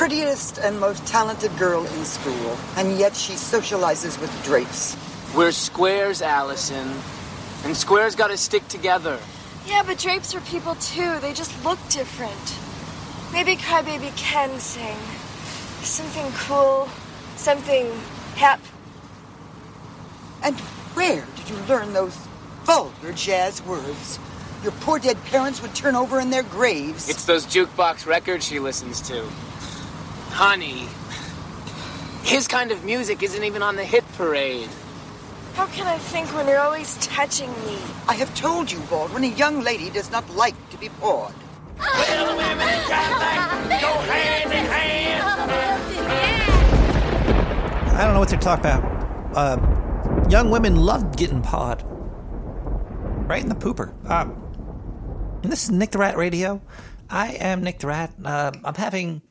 prettiest and most talented girl in school, and yet she socializes with drapes. We're squares, Allison. And squares gotta stick together. Yeah, but drapes are people too. They just look different. Maybe Crybaby can sing. Something cool, something hep. And where did you learn those vulgar jazz words? Your poor dead parents would turn over in their graves. It's those jukebox records she listens to. Honey, his kind of music isn't even on the hit parade. How can I think when you're always touching me? I have told you, Baldwin, a young lady does not like to be pawed. Well, women and Cadillac go hand in hand. I don't know what they're talking about. Uh, young women love getting pawed. Right in the pooper. Um, and this is Nick the Rat Radio. I am Nick the Rat. Uh, I'm having.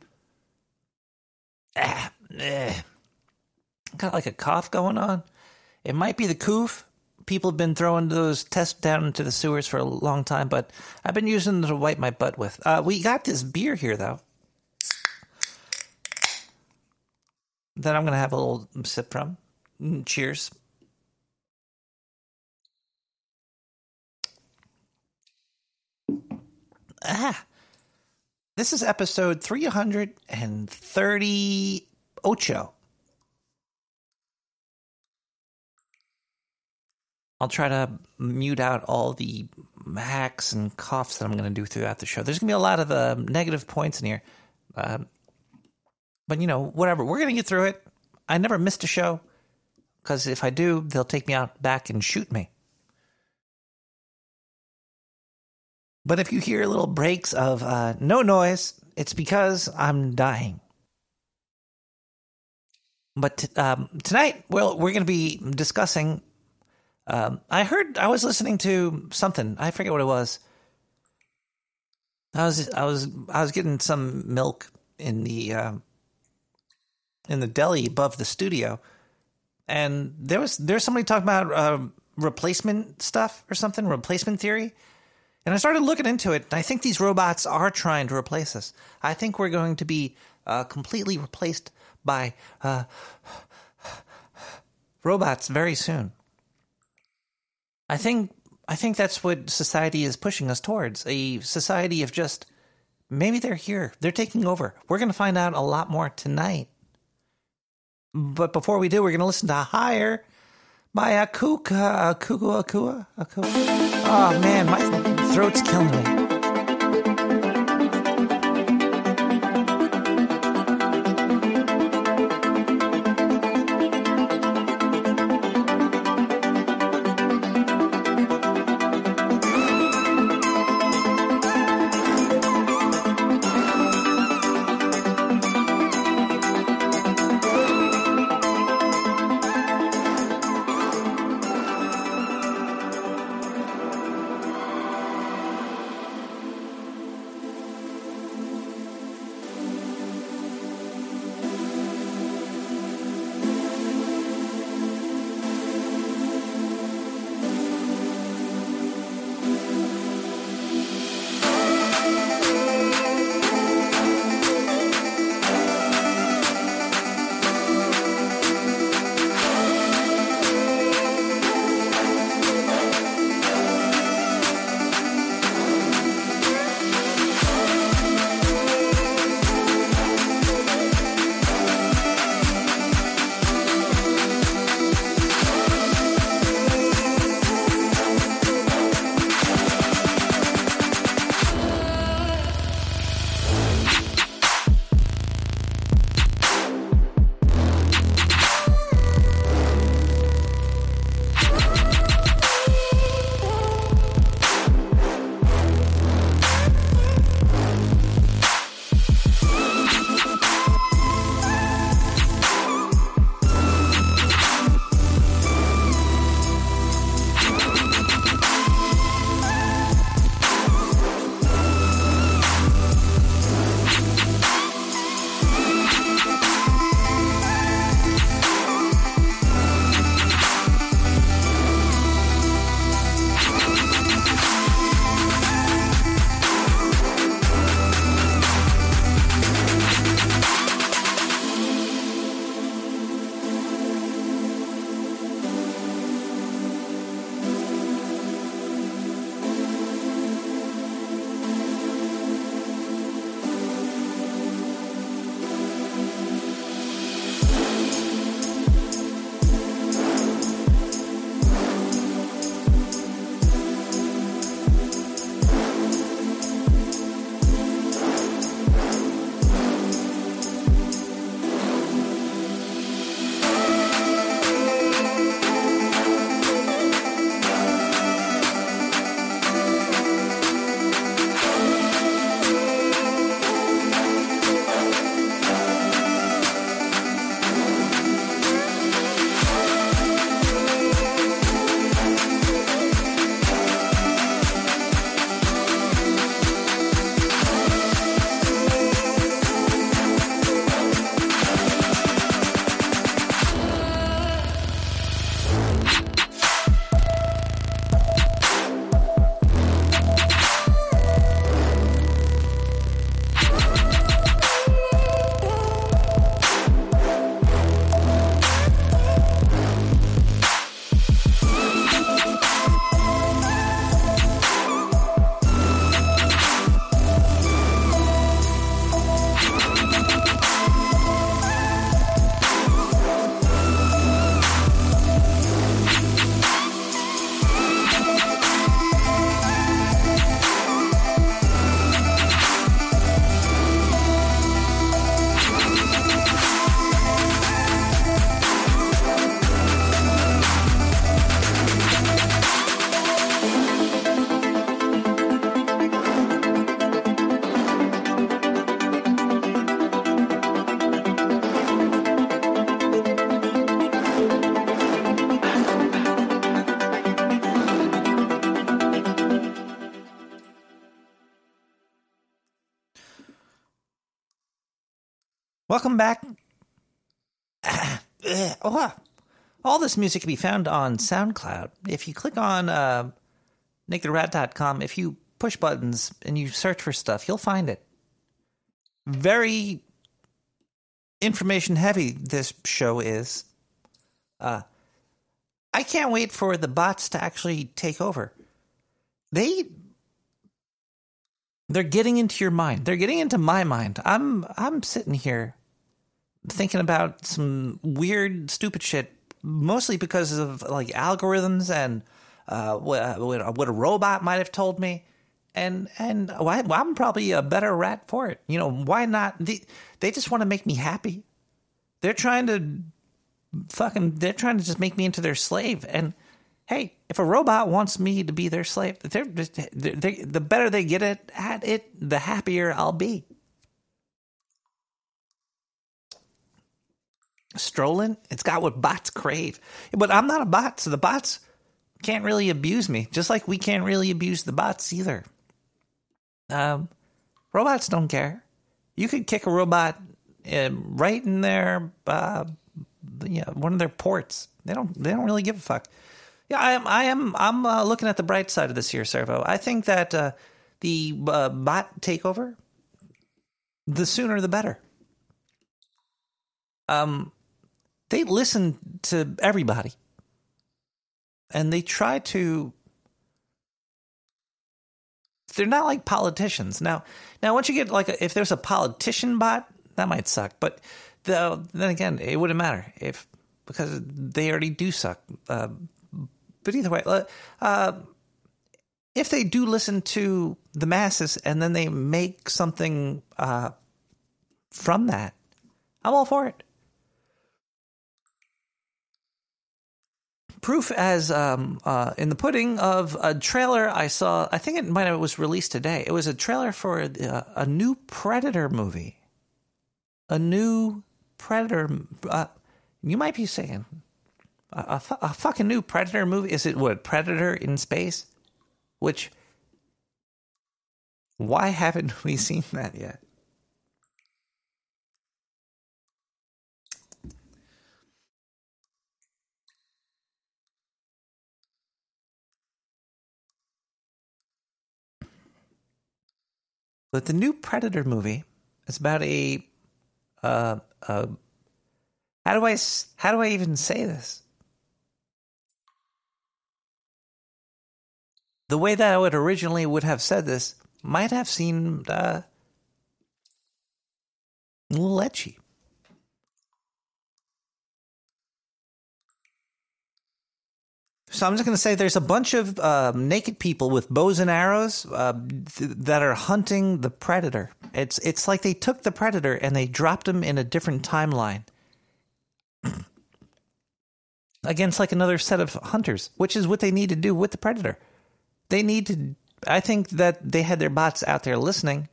Ah, eh, got like a cough going on. It might be the coof. People have been throwing those tests down into the sewers for a long time, but I've been using them to wipe my butt with. Uh, we got this beer here, though. That I'm going to have a little sip from. Mm, Cheers. Ah. This is episode 330 Ocho. I'll try to mute out all the hacks and coughs that I'm going to do throughout the show. There's going to be a lot of uh, negative points in here. Uh, but, you know, whatever. We're going to get through it. I never missed a show because if I do, they'll take me out back and shoot me. But if you hear little breaks of uh, no noise, it's because I'm dying. But t- um, tonight, well, we're going to be discussing um, I heard I was listening to something. I forget what it was. I was I was I was getting some milk in the uh, in the deli above the studio, and there was there's somebody talking about uh, replacement stuff or something, replacement theory. And I started looking into it. And I think these robots are trying to replace us. I think we're going to be uh, completely replaced by uh, robots very soon. I think I think that's what society is pushing us towards a society of just maybe they're here, they're taking over. We're going to find out a lot more tonight. But before we do, we're going to listen to Higher by Akuka. Akuka, Akua, Akua. Oh man, my throat's killing me. Welcome back. Oh, all this music can be found on SoundCloud. If you click on uh, nicktherat.com, if you push buttons and you search for stuff, you'll find it. Very information heavy this show is. Uh, I can't wait for the bots to actually take over. They they're getting into your mind. They're getting into my mind. I'm I'm sitting here thinking about some weird, stupid shit, mostly because of like algorithms and uh, what, what a robot might have told me. And and why, well, I'm probably a better rat for it. You know, why not? They, they just want to make me happy. They're trying to fucking, they're trying to just make me into their slave. And hey, if a robot wants me to be their slave, they're, they're, they're, the better they get it at it, the happier I'll be. Strolling, it's got what bots crave. But I'm not a bot, so the bots can't really abuse me, just like we can't really abuse the bots either. Um, robots don't care. You could kick a robot uh, right in their, uh, yeah, one of their ports. They don't. They don't really give a fuck. Yeah, I am. I am. I'm uh, looking at the bright side of this here, Servo. I think that uh, the uh, bot takeover, the sooner the better. Um, they listen to everybody, and they try to. They're not like politicians now. Now, once you get like, a, if there's a politician bot, that might suck. But the, then again, it wouldn't matter if because they already do suck. Uh, but either way, uh, if they do listen to the masses and then they make something uh, from that, I'm all for it. Proof as um, uh, in the pudding of a trailer I saw. I think it might have it was released today. It was a trailer for a, a new Predator movie. A new Predator. Uh, you might be saying, a, a, a fucking new Predator movie? Is it what Predator in space? Which why haven't we seen that yet? But the new Predator movie is about a, uh, uh, how do I how do I even say this? the way that I would originally would have said this might have seemed uh, a little etchy. So I'm just going to say there's a bunch of uh, naked people with bows and arrows uh, th- that are hunting the predator. It's it's like they took the predator and they dropped him in a different timeline against like another set of hunters, which is what they need to do with the predator they need to. I think that they had their bots out there listening.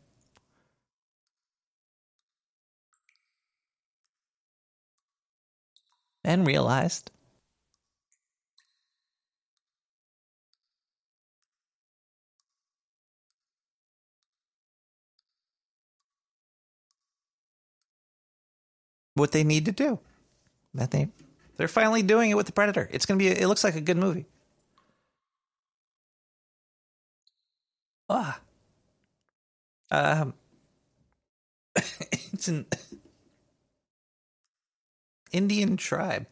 And realized what they need to do. That they they're finally doing it with the Predator. It's gonna be. It looks like a good movie. Ah. Um. it's an Indian tribe.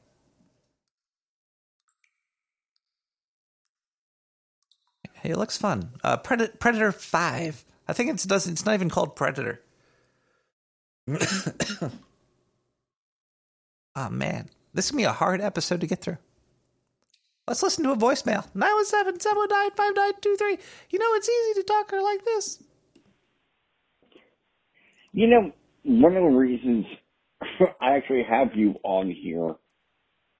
Hey, it looks fun. Uh, Predator, Predator Five. I think it's does. It's not even called Predator. oh man, this is gonna be a hard episode to get through. Let's listen to a voicemail. 917 719 5923. You know, it's easy to talk her like this. You know, one of the reasons I actually have you on here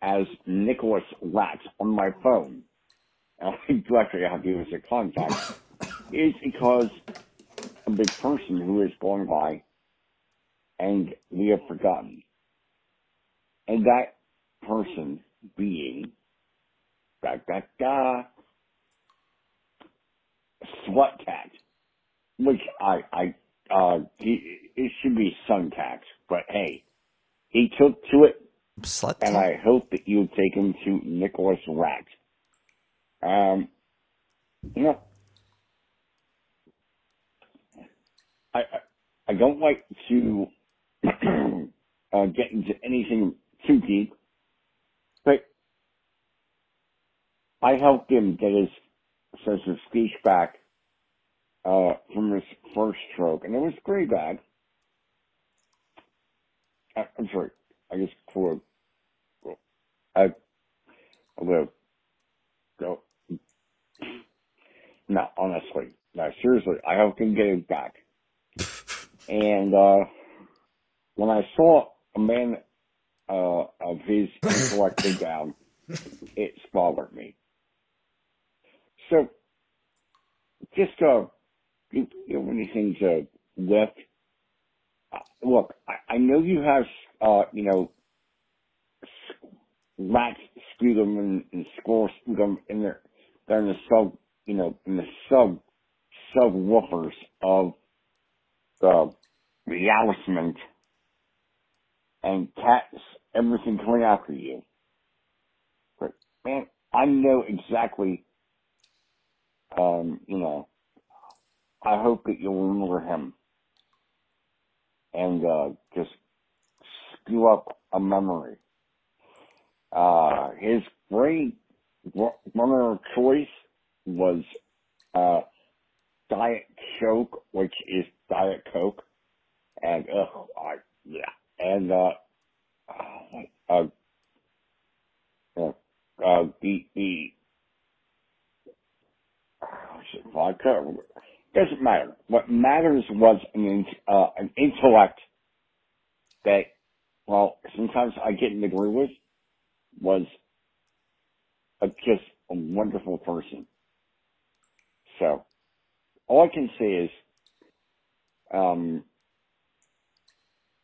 as Nicholas Rat on my phone, I do actually have you as a contact, is because a big person who is going by and we have forgotten. And that person being da da da slut cat, which I I uh it should be sun cat But hey, he took to it, Slut. and I hope that you take him to Nicholas Rat. Um, you know, I, I I don't like to uh, get into anything too deep, but I helped him get his sense of speech back uh, from his first stroke, and it was pretty bad. I, I'm sorry, I just for I I will go. No, honestly, no, seriously, I helped him get it back. And uh, when I saw a man uh, of his intellect go down, it bothered me. So, just uh, you, know, anything to lift. Uh, look, I, I know you have, uh, you know, s- rats sputum and, and squirrel sputum in there. They're in the sub, you know, in the sub subwoofers of the realicement and cats, everything coming after you. But man, I know exactly, um, you know, I hope that you'll remember him and, uh, just spew up a memory. Uh, his great runner of choice was, uh, Diet Coke, which is Diet Coke. And, uh, I, yeah. And, uh, uh, uh, uh, the, the, oh, vodka, doesn't matter. What matters was an, uh, an intellect that, well, sometimes I didn't agree with, was a, just a wonderful person. So, all I can say is, um,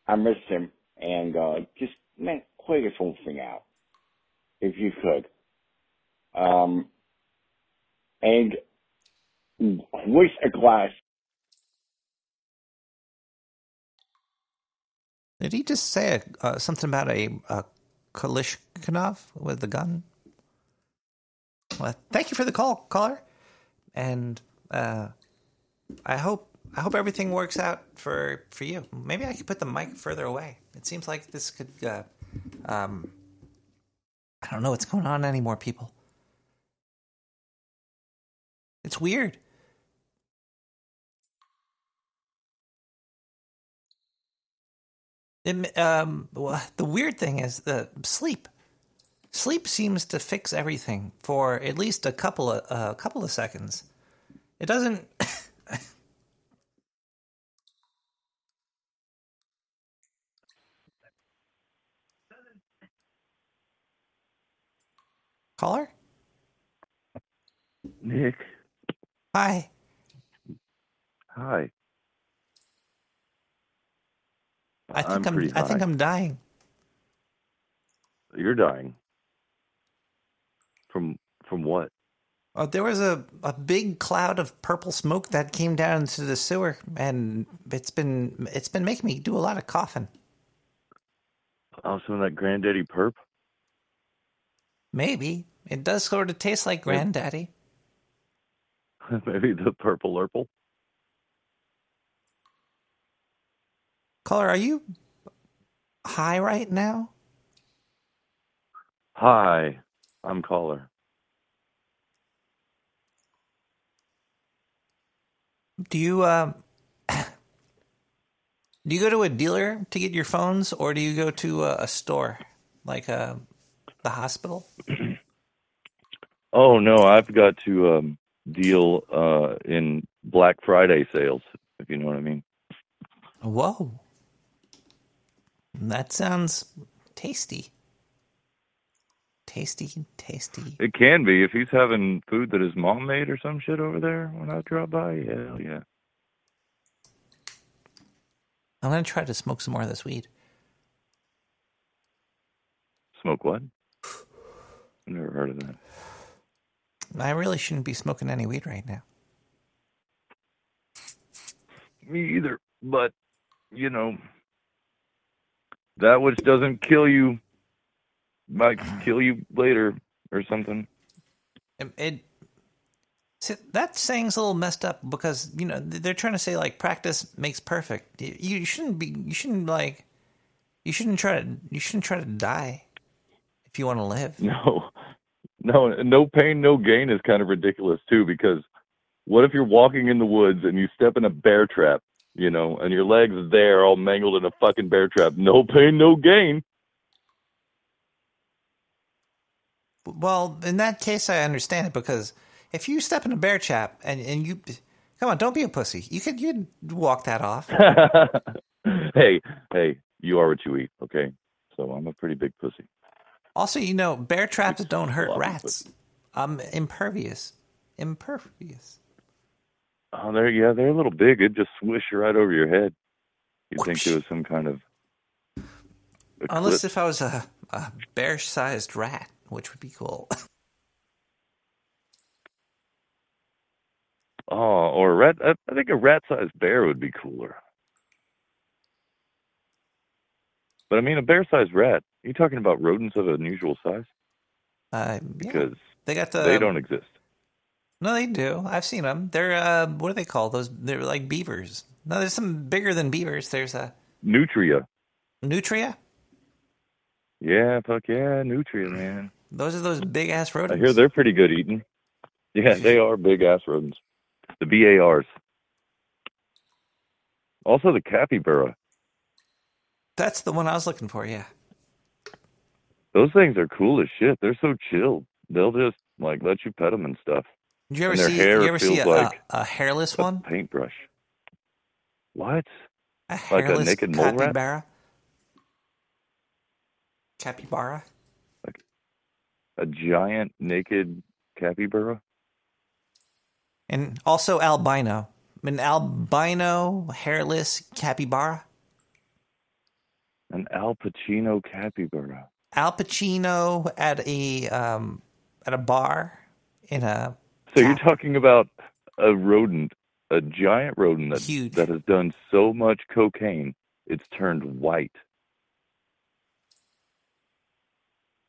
I missed him, and uh, just man, play this whole thing out if you could, um, and voice a glass. Did he just say a, uh, something about a, a with the gun? Well, thank you for the call, caller, and uh, I hope I hope everything works out for for you. Maybe I could put the mic further away. It seems like this could. Uh, um, I don't know what's going on anymore, people. It's weird. It, um, well, the weird thing is the sleep. Sleep seems to fix everything for at least a couple of a couple of seconds. It doesn't. Caller? Nick, Hi. hi. I think I'm, pretty I think. I'm dying. You're dying. From from what? Uh, there was a, a big cloud of purple smoke that came down into the sewer, and it's been it's been making me do a lot of coughing. Oh, some of that granddaddy perp. Maybe it does sort of taste like granddaddy. Maybe the purple urple. Caller, are you high right now? Hi, I'm caller. Do you um do you go to a dealer to get your phones, or do you go to a, a store like uh, the hospital? Oh no, I've got to um, deal uh, in Black Friday sales, if you know what I mean. Whoa, that sounds tasty. Tasty, tasty. It can be if he's having food that his mom made or some shit over there when I drop by. Hell yeah. I'm gonna try to smoke some more of this weed. Smoke what? I've never heard of that. I really shouldn't be smoking any weed right now. Me either, but you know, that which doesn't kill you might mm. kill you later or something. It, it see, that saying's a little messed up because you know they're trying to say like practice makes perfect. You, you shouldn't be. You shouldn't like. You shouldn't try to. You shouldn't try to die if you want to live. No, no, no pain, no gain is kind of ridiculous too. Because what if you're walking in the woods and you step in a bear trap, you know, and your legs there all mangled in a fucking bear trap? No pain, no gain. Well, in that case, I understand it because if you step in a bear trap and and you come on, don't be a pussy. You could you could walk that off. hey, hey, you are what you eat, okay? So I'm a pretty big pussy. Also, you know, bear traps don't hurt rats. I'm impervious. Impervious. Oh, they're yeah, they're a little big. It'd just swish right over your head. You'd think it was some kind of Unless if I was a, a bear-sized rat, which would be cool. Oh, or a rat. I, I think a rat-sized bear would be cooler. But I mean, a bear-sized rat. Are you talking about rodents of unusual size? Uh, yeah. Because They got the. they don't exist. No, they do. I've seen them. They're uh, what do they call those? They're like beavers. No, there's some bigger than beavers. There's a Nutria. nutria. Yeah, fuck yeah, nutria, man. Those are those big ass rodents. I hear they're pretty good eating. Yeah, they are big ass rodents. The BARs. Also the capybara. That's the one I was looking for. Yeah. Those things are cool as shit. They're so chill. They'll just like let you pet them and stuff. Did you ever see? You ever see a, like a, a hairless A one? paintbrush. What? A a hairless naked mole rat? capybara. Capybara. A giant naked capybara? And also albino. An albino hairless capybara. An Al Pacino capybara. Al Pacino at a um, at a bar in a So you're talking about a rodent, a giant rodent that Huge. that has done so much cocaine, it's turned white.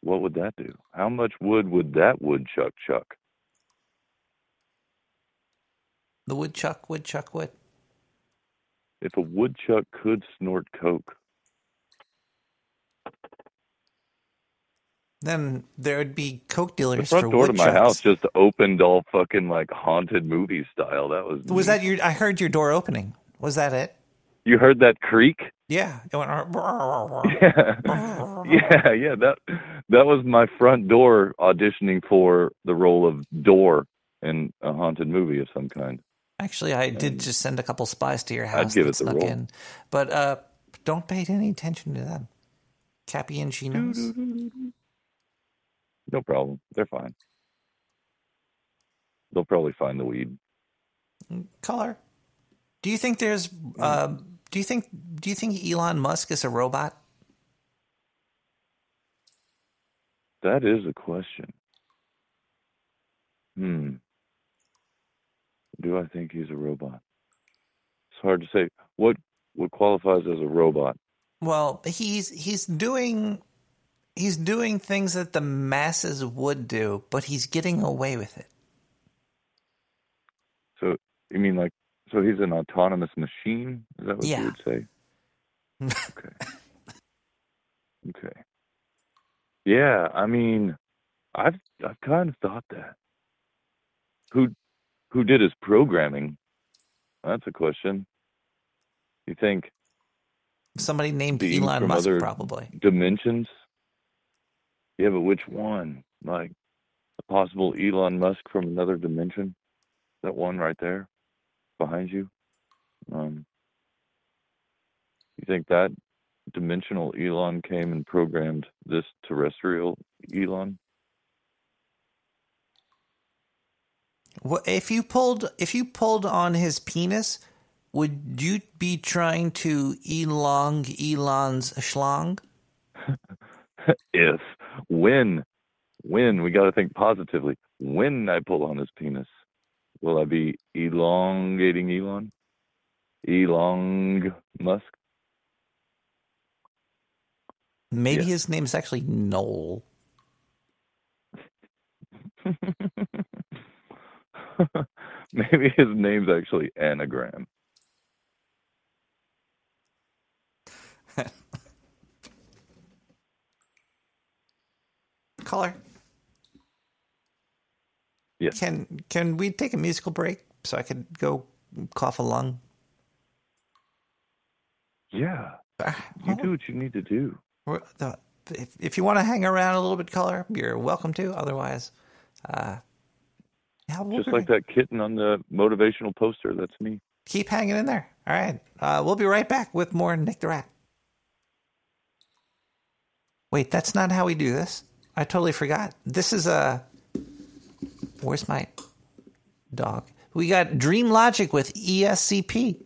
What would that do? How much wood would that woodchuck chuck? the woodchuck, woodchuck, wood. If a woodchuck could snort coke, Then there would be coke dealers. the front for door to my house just opened all fucking like haunted movie style. That was Was that your? I heard your door opening. Was that it? you heard that creak? Yeah. It went. yeah, yeah, yeah. That that was my front door auditioning for the role of door in a haunted movie of some kind. Actually, I did just send a couple spies to your I'd house. give that it the roll. in, but uh, don't pay any attention to them. Cappy and Chinos. No problem. They're fine. They'll probably find the weed. Color. Do you think there's? Uh, do you think? Do you think Elon Musk is a robot? That is a question. Hmm. Do I think he's a robot? It's hard to say. What what qualifies as a robot? Well, he's he's doing he's doing things that the masses would do, but he's getting away with it. So you mean like so he's an autonomous machine? Is that what Yeah. you would say? Okay. okay. Yeah, I mean, I've I've kind of thought that. Who who did his programming? That's a question. You think Somebody named Elon Musk, probably. dimensions? Yeah, but which one? Like a possible Elon Musk from another dimension? That one right there behind you? Um you think that dimensional Elon came and programmed this terrestrial Elon? What if you pulled if you pulled on his penis? Would you be trying to elong Elon's schlong? if when when we got to think positively when i pull on his penis will i be elongating elon elong musk Maybe Yeah. his name's actually Noel. Maybe his name's actually Anagram. Caller. Yes. Can can we take a musical break so I could go cough a lung? Yeah. Ah, You do what you need to do. If, if you want to hang around a little bit, caller, you're welcome to. Otherwise, uh, yeah, we'll Just like that kitten on the motivational poster. That's me. keep hanging in there. All right. Uh, we'll be right back with more Nick the Rat. Wait, that's not how we do this. I totally forgot. This is a. Where's my dog? We got Dream Logic with ESCP.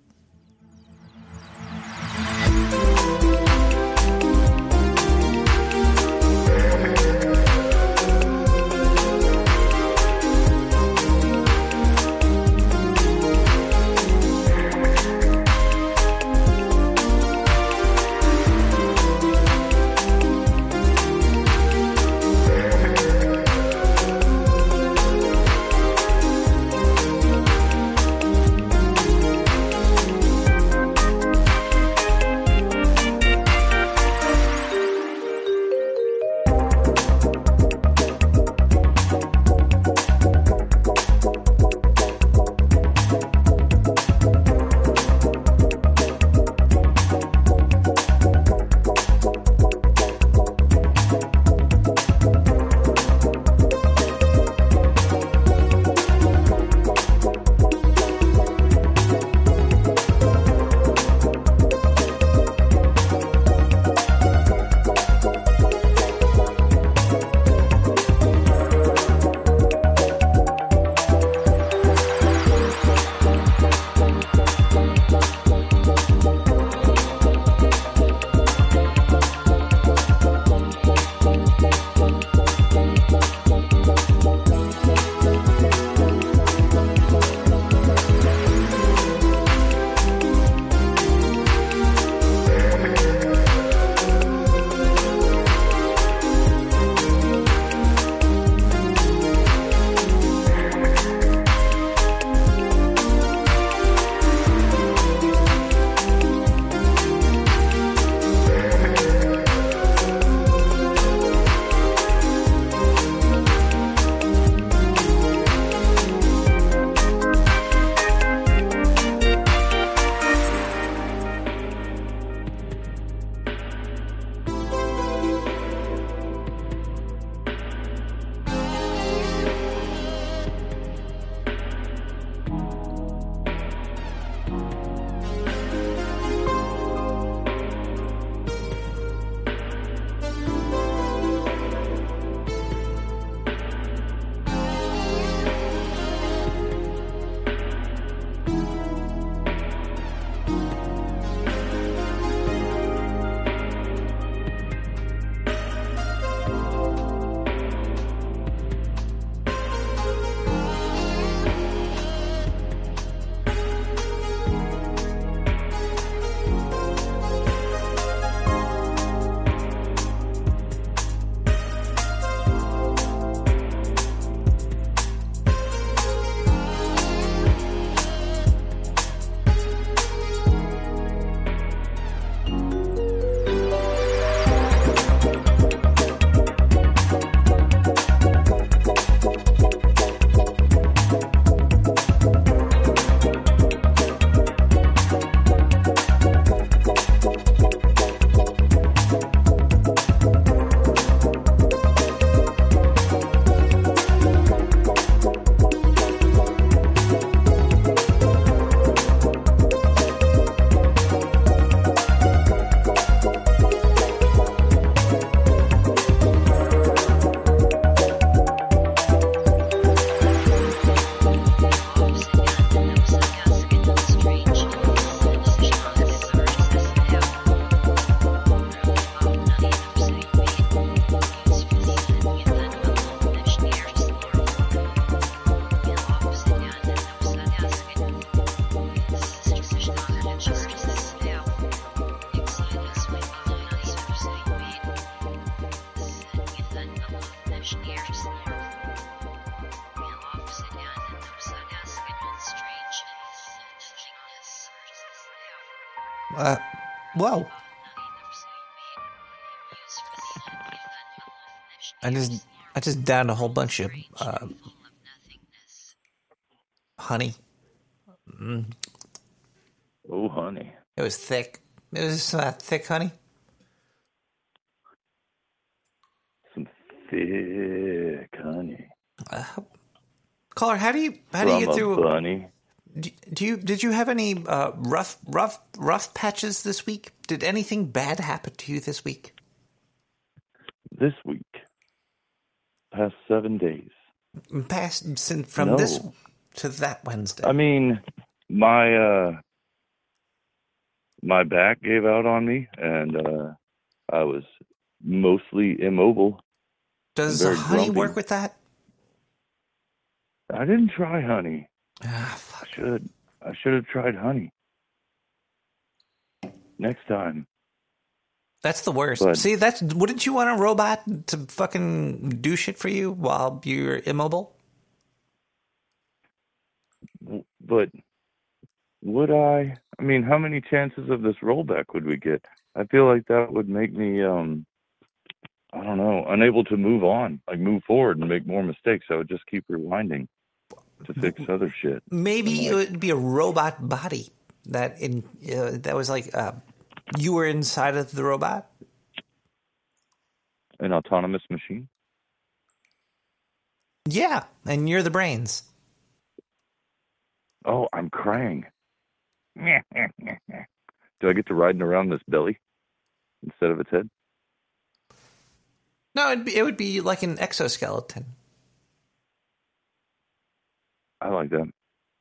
I just I just downed a whole bunch of uh, honey. Mm, Oh, honey. it was thick. It was uh, thick honey. Some thick honey. Uh, caller, how do you how do you get through? bunny. Do, do you did you have any uh, rough rough rough patches this week? Did anything bad happen to you this week? This week, past seven days. Past since from No. this to that Wednesday. I mean, my uh my back gave out on me and uh I was mostly immobile. Does honey grumpy. work with that? I didn't try honey. Ah, I should I should have tried honey. Next time. That's the worst. But- See, that's wouldn't you want a robot to fucking do shit for you while you're immobile? But would I I mean, how many chances of this rollback would we get? I feel like that would make me um I don't know, unable to move on, like move forward and make more mistakes. I would just keep rewinding to fix other shit. Maybe I'm it like- would be a robot body that in uh, that was like uh, you were inside of the robot. An autonomous machine? Yeah, and you're the brains. Oh, I'm crying. Do I get to riding around this belly instead of its head? No, it'd be, it would be like an exoskeleton. I like that.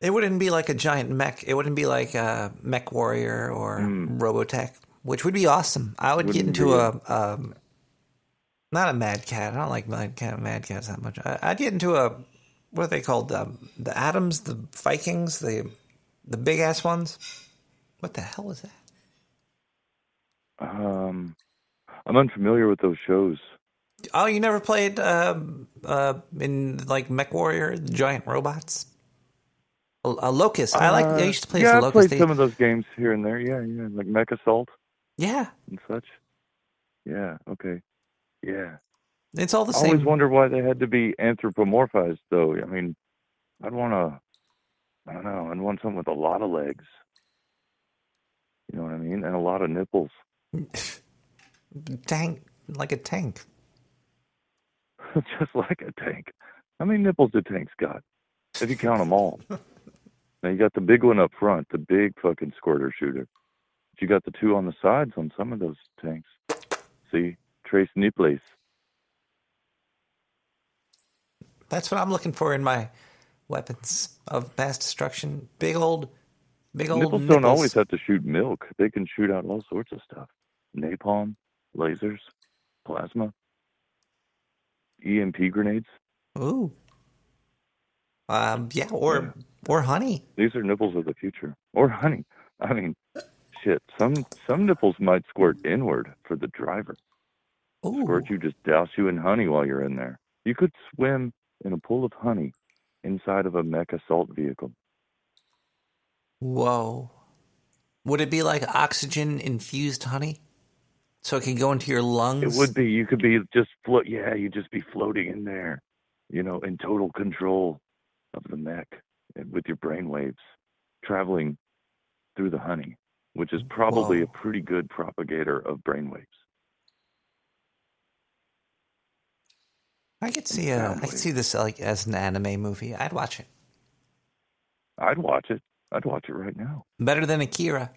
It wouldn't be like a giant mech. It wouldn't be like a Mech Warrior or Mm. Robotech, which would be awesome. I would get Wouldn't into be. a um, not a Mad Cat. I don't like Mad Cat. Mad Cats that much. I, I'd get into a what are they called? Um, the Atoms, the Vikings, the the big ass ones. What the hell is that? Um, I'm unfamiliar with those shows. Oh, you never played um uh, in like Mech Warrior, the giant robots. A, a Locust. I like. I used to play Uh, yeah, as I a played They- some of those games here and there. Yeah, yeah, like Mech Assault yeah, and such. Yeah, okay. Yeah. it's all the I same. I always wonder why they had to be anthropomorphized, though. I mean, I'd want to. I don't know. I'd want something with a lot of legs. You know what I mean? And a lot of nipples. tank like a tank. Just like a tank. How many nipples do tanks got? If you count them all. now you got the big one up front, the big fucking squirter shooter. But you got the two on the sides on some of those tanks. See? Trace nipples. That's what I'm looking for in my weapons of mass destruction. Big old, big old Nipples nipples. don't always have to shoot milk. They can shoot out all sorts of stuff. Napalm, lasers, plasma, EMP grenades. Ooh. Um. Yeah. Or or honey. These are nipples of the future. Or honey. I mean, shit. Some some nipples might squirt inward for the driver. Ooh. Squirt you just douse you in honey while you're in there. You could swim in a pool of honey inside of a mech assault vehicle. Whoa. Would it be like oxygen infused honey? So it can go into your lungs? It would be. You could be just float. Yeah, you'd just be floating in there, you know, in total control of the mech with your brain waves traveling through the honey, which is probably a pretty good propagator of brain waves. I could see a, uh, I could see this like as an anime movie. I'd watch it. I'd watch it. I'd watch it right now. Better than Akira.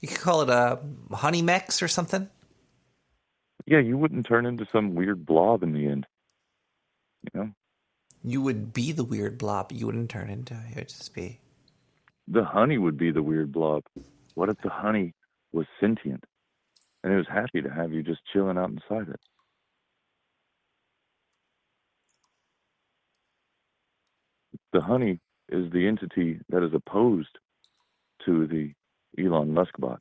You could call it a honey mex or something. Yeah, you wouldn't turn into some weird blob in the end. You know, You would be the weird blob. You wouldn't turn into. It would just be. the honey would be the weird blob. What if the honey was sentient and it was happy to have you just chilling out inside it? The honey is the entity that is opposed to the Elon Musk bot.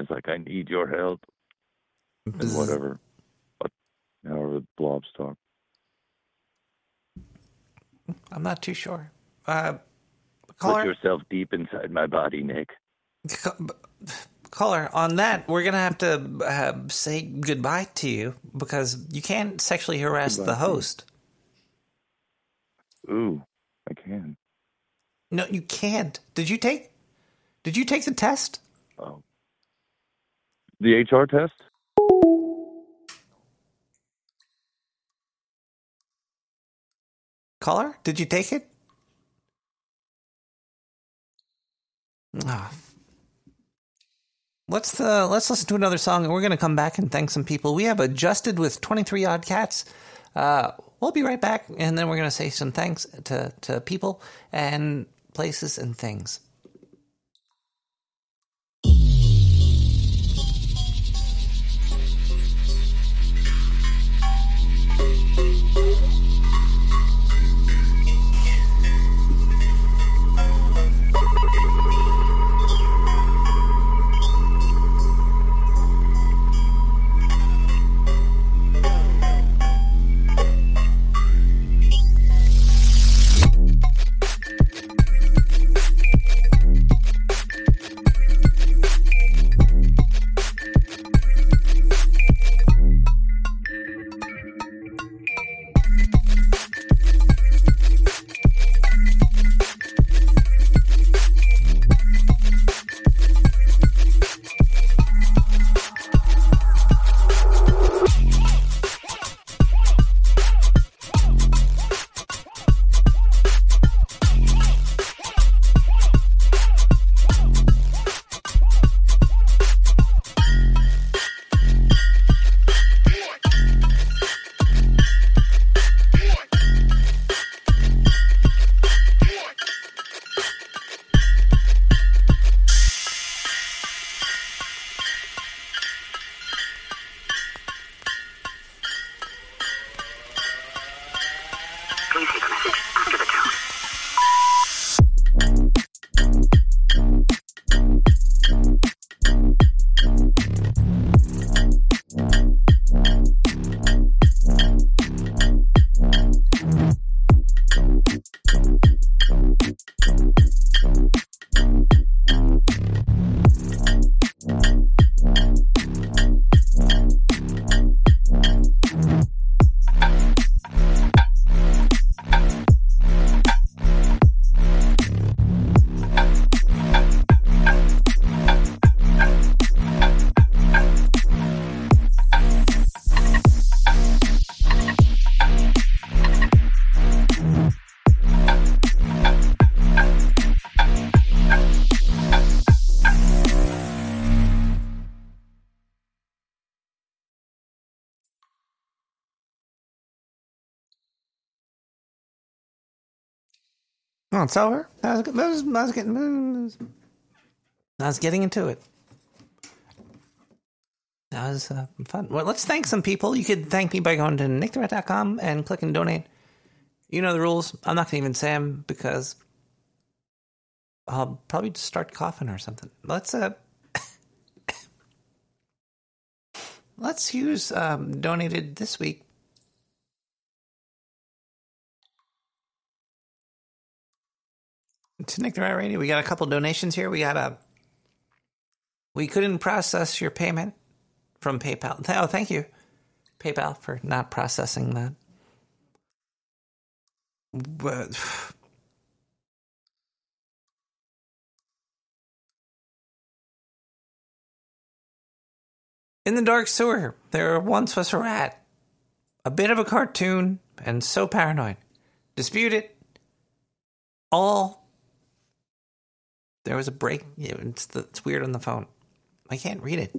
It's like, I need your help, and whatever. But however, blobs talk. I'm not too sure. Uh, Put yourself deep inside my body, Nick. Caller, on that, we're going to have to uh, say goodbye to you because you can't sexually harass Goodbye the host. Ooh, I can. No, you can't. Did you take? Did you take the test? Oh. The HR test? Caller, did you take it? Ah. Let's uh, let's listen to another song, and we're going to come back and thank some people. We have adjusted with twenty three odd cats. Uh, we'll be right back, and then we're going to say some thanks to to people and places and things. It's over. I was, I was, I was getting, I was getting into it. That was uh, fun. Well, let's thank some people. You could thank me by going to nicktherat.com and clicking donate. You know the rules. I'm not going to even say them because I'll probably just start coughing or something. Let's uh, let's use um, donated this week. Nick the Rat Radio. We got a couple donations here. We got a. We couldn't process your payment from PayPal. Oh, thank you, PayPal, for not processing that. But in the dark sewer, there once was a rat, a bit of a cartoon, and so paranoid. Dispute it. All there was a break. It's, the, it's weird on the phone. I can't read it.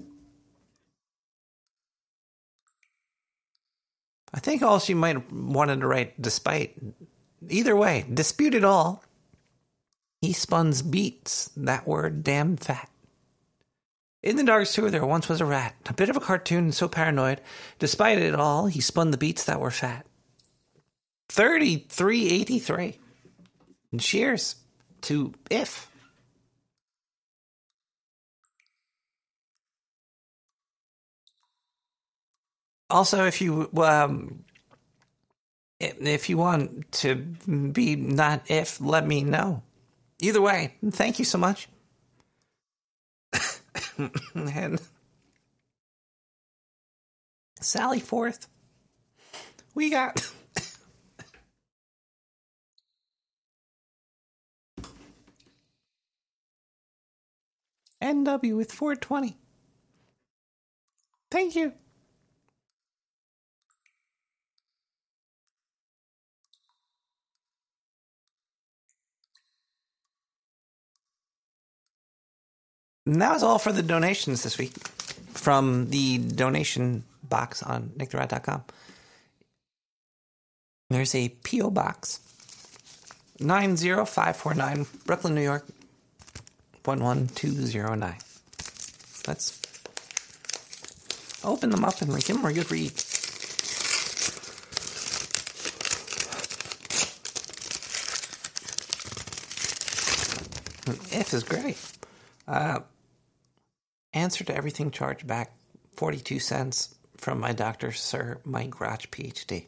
I think all she might have wanted to write, despite. Either way, dispute it all. He spuns beats that word damn fat. In the dark sewer, there once was a rat, a bit of a cartoon so paranoid. Despite it all, he spun the beats that were fat. 3383. And cheers to If. Also, if you um, if you want to be not if, let me know. Either way, thank you so much. and Sally Forth. We got NW with 420. Thank you. And that was all for the donations this week from the donation box on nicktherat.com. There's a P.O. box 90549, Brooklyn, New York 11209. Let's open them up and give them a good read. If is great. Uh, answer to everything charged back 42 cents from my doctor, Sir Mike Grotch, PhD.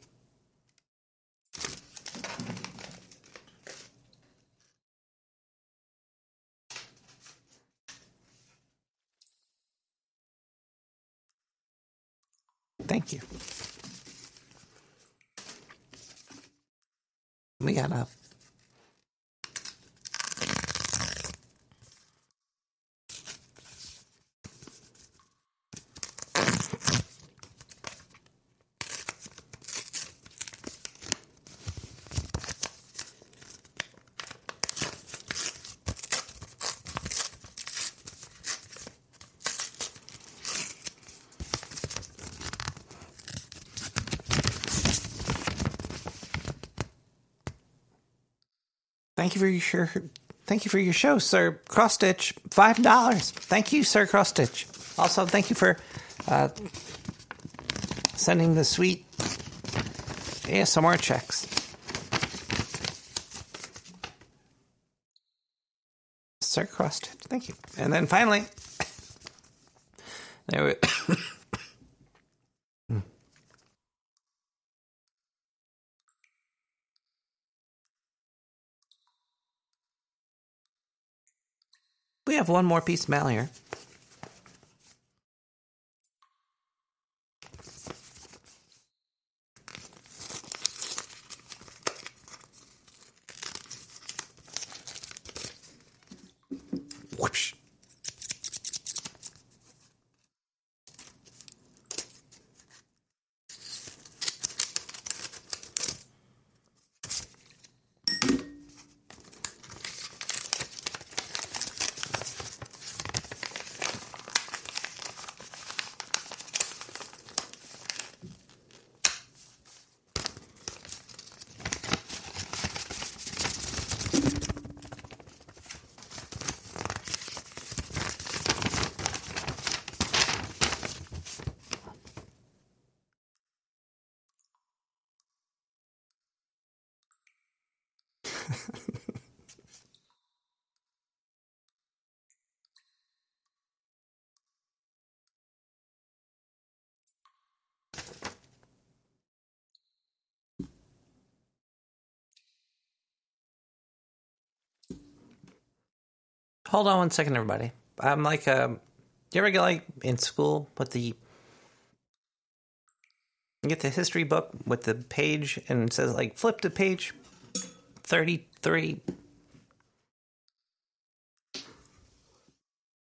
Thank you. We got a your. Thank you for your show, Sir Cross Stitch. Five dollars. Thank you, Sir Cross Stitch. Also, thank you for uh, sending the sweet ASMR checks. Sir Cross Stitch. Thank you. And then finally, there we. We have one more piece of mail here. Hold on one second, everybody. I'm like, um, you ever get like in school with the you get the history book with the page and it says like flip to page 33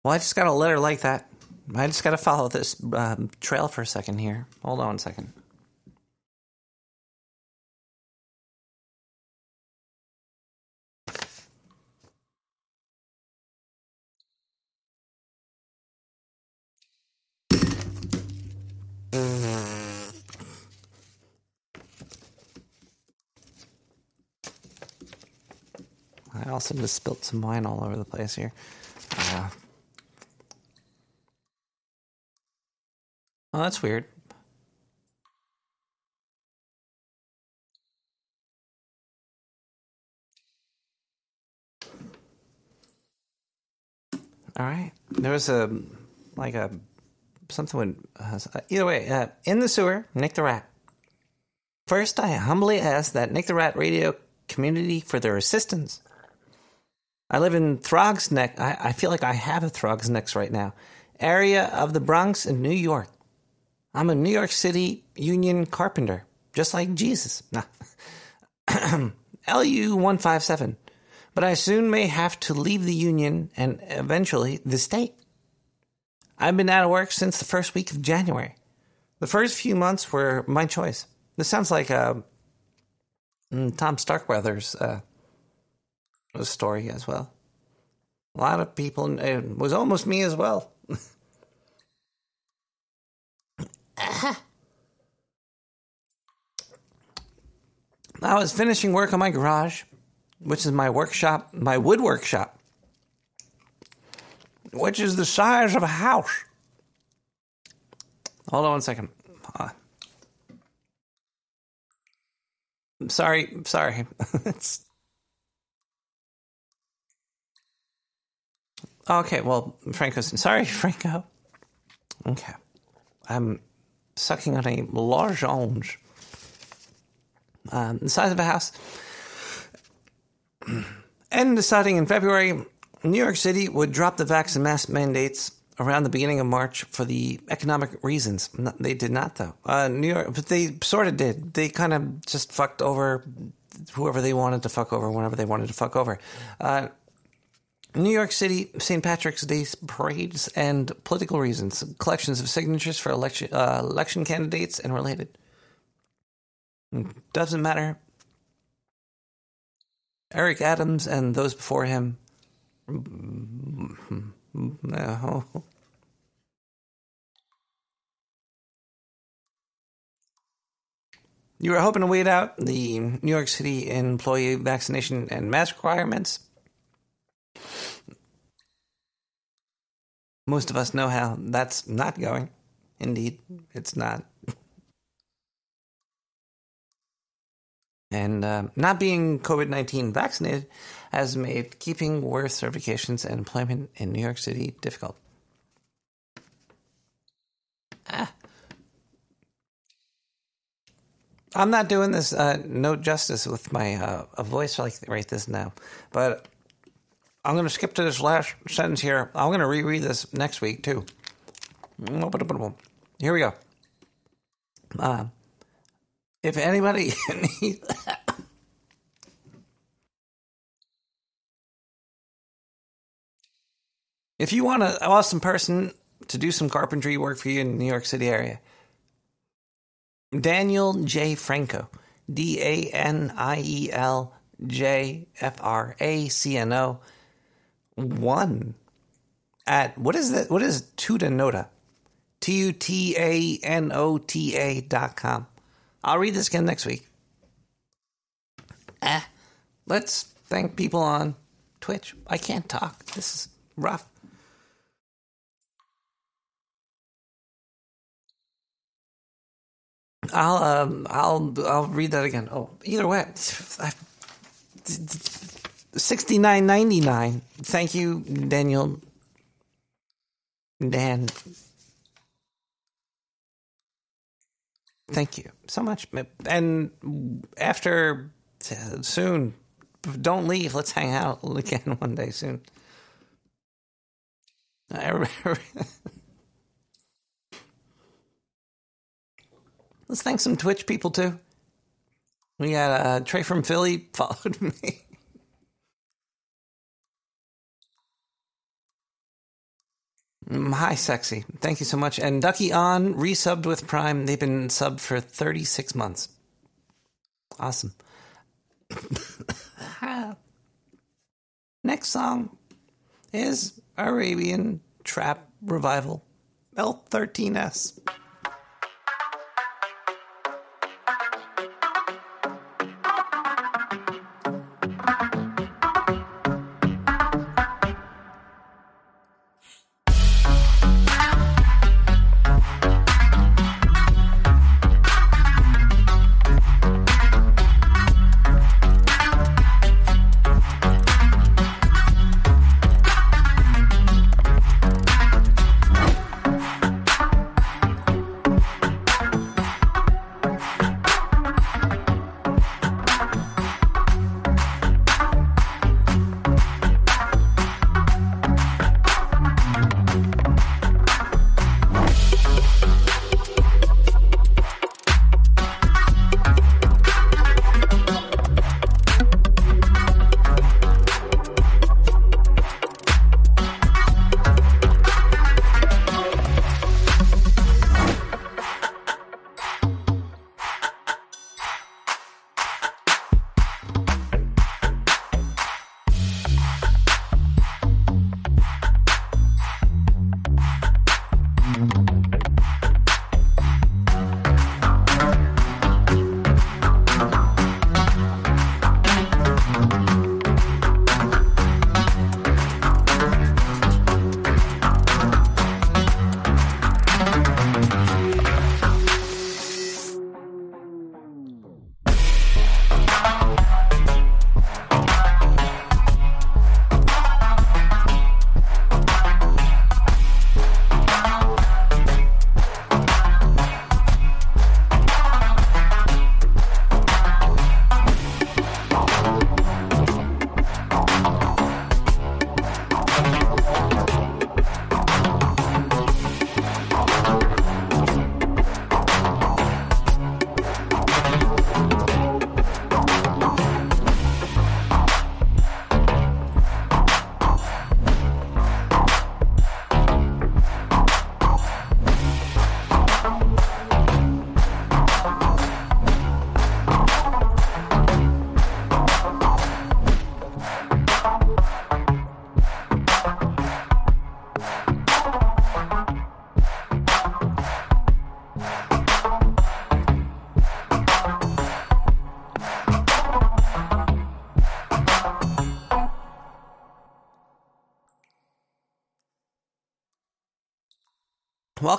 well i just got a letter like that. I just got to follow this um, trail for a second here. Hold on one second I also just spilt some wine all over the place here. Uh, oh, that's weird. All right. There was a like a something would uh, either way uh, in the sewer. Nick the Rat. First, I humbly ask that Nick the Rat radio community for their assistance. I live in Throgs Neck. I, I feel like I have a Throgs Necks right now, area of the Bronx in New York. I'm a New York City union carpenter, just like Jesus. Nah. LU 157. But I soon may have to leave the union and eventually the state. I've been out of work since the first week of January. The first few months were my choice. This sounds like mm, Tom Starkweather's uh, story as well. A lot of people, it was almost me as well. I was finishing work on my garage, which is my workshop, my wood workshop, which is the size of a house. Hold on one second. Uh, sorry, sorry. it's okay. Well, Franco, sorry, Franco. Okay, I'm sucking on a large orange um, the size of a house. and deciding in February, New York City would drop the vaccine mask mandates around the beginning of March for the economic reasons. No, they did not, though. Uh, New York, but they sort of did. They kind of just fucked over whoever they wanted to fuck over whenever they wanted to fuck over. Uh, New York City St. Patrick's Day parades and political reasons, collections of signatures for election uh, election candidates and related. Doesn't matter. Eric Adams and those before him. No. You were hoping to wait out the New York City employee vaccination and mask requirements. Most of us know how that's not going. Indeed, it's not. And uh, not being COVID 19 vaccinated has made keeping worth certifications and employment in New York City difficult. Ah. I'm not doing this uh, no justice with my uh, voice like right this now, but I'm going to skip to this last sentence here. I'm going to reread this next week too. Here we go. Uh, if anybody needs, if you want an awesome person to do some carpentry work for you in the New York City area, Daniel J. Franco, D A N I E L J F R A C N O, one at what is that? What is Tutanota? T U T A N O T A dot com. I'll read this again next week. Eh, let's thank people on Twitch. I can't talk. This is rough. I'll um, I'll I'll read that again. Oh, either way, I, 69.99. Thank you, Daniel. Dan. Thank you so much. And after uh, soon, don't leave. Let's hang out again one day soon. Let's thank some Twitch people too. We got uh, Trey from Philly followed me. Mm, hi, sexy. Thank you so much. And Ducky on resubbed with Prime. They've been subbed for 36 months. Awesome. Next song is Arabian Trap Revival L13S.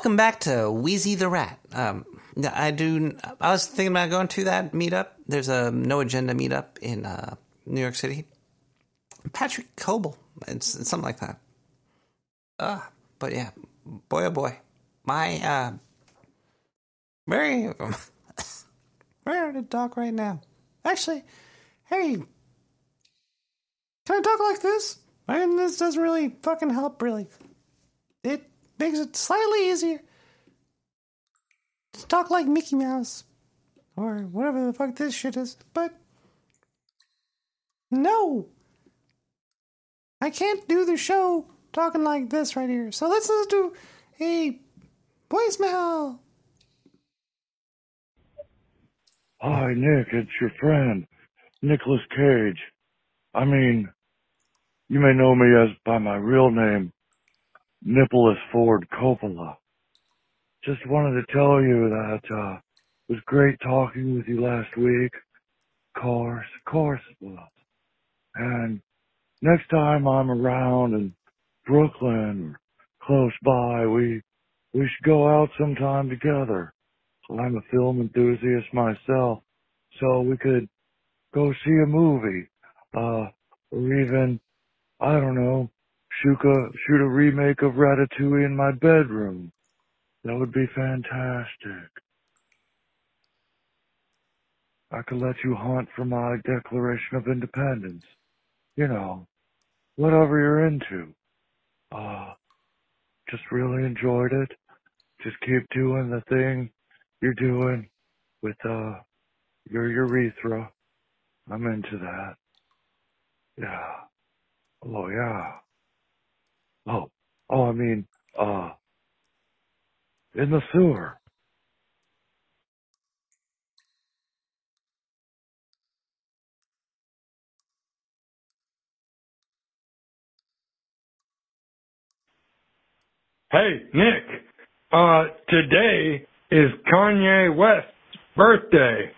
Welcome back to Wheezy the Rat. Um, I do. I was thinking about going to that meetup. There's a no agenda meetup in uh, New York City. Patrick Coble. It's, it's something like that. Uh, but yeah, boy oh boy, my uh, very very hard to talk right now. Actually, hey, can I talk like this? And this doesn't really fucking help. Really, it makes it slightly easier to talk like Mickey Mouse or whatever the fuck this shit is. But no, I can't do the show talking like this right here. So let's just do a voicemail. Hi, Nick. It's your friend, Nicolas Cage. I mean, you may know me as by my real name, Nicholas Ford Coppola. Just wanted to tell you that uh, it was great talking with you last week. Of course, of course it was. And next time I'm around in Brooklyn or close by, we we should go out sometime together. I'm a film enthusiast myself, so we could go see a movie, uh, or even, I don't know, shoot a, shoot a remake of Ratatouille in my bedroom. That would be fantastic. I could let you hunt for my Declaration of Independence. You know, whatever you're into. Uh, just really enjoyed it. Just keep doing the thing you're doing with, uh, your urethra. I'm into that. Yeah. Oh, yeah. Oh, oh, I mean, uh, in the sewer. Hey, Nick. Uh, today is Kanye West's birthday.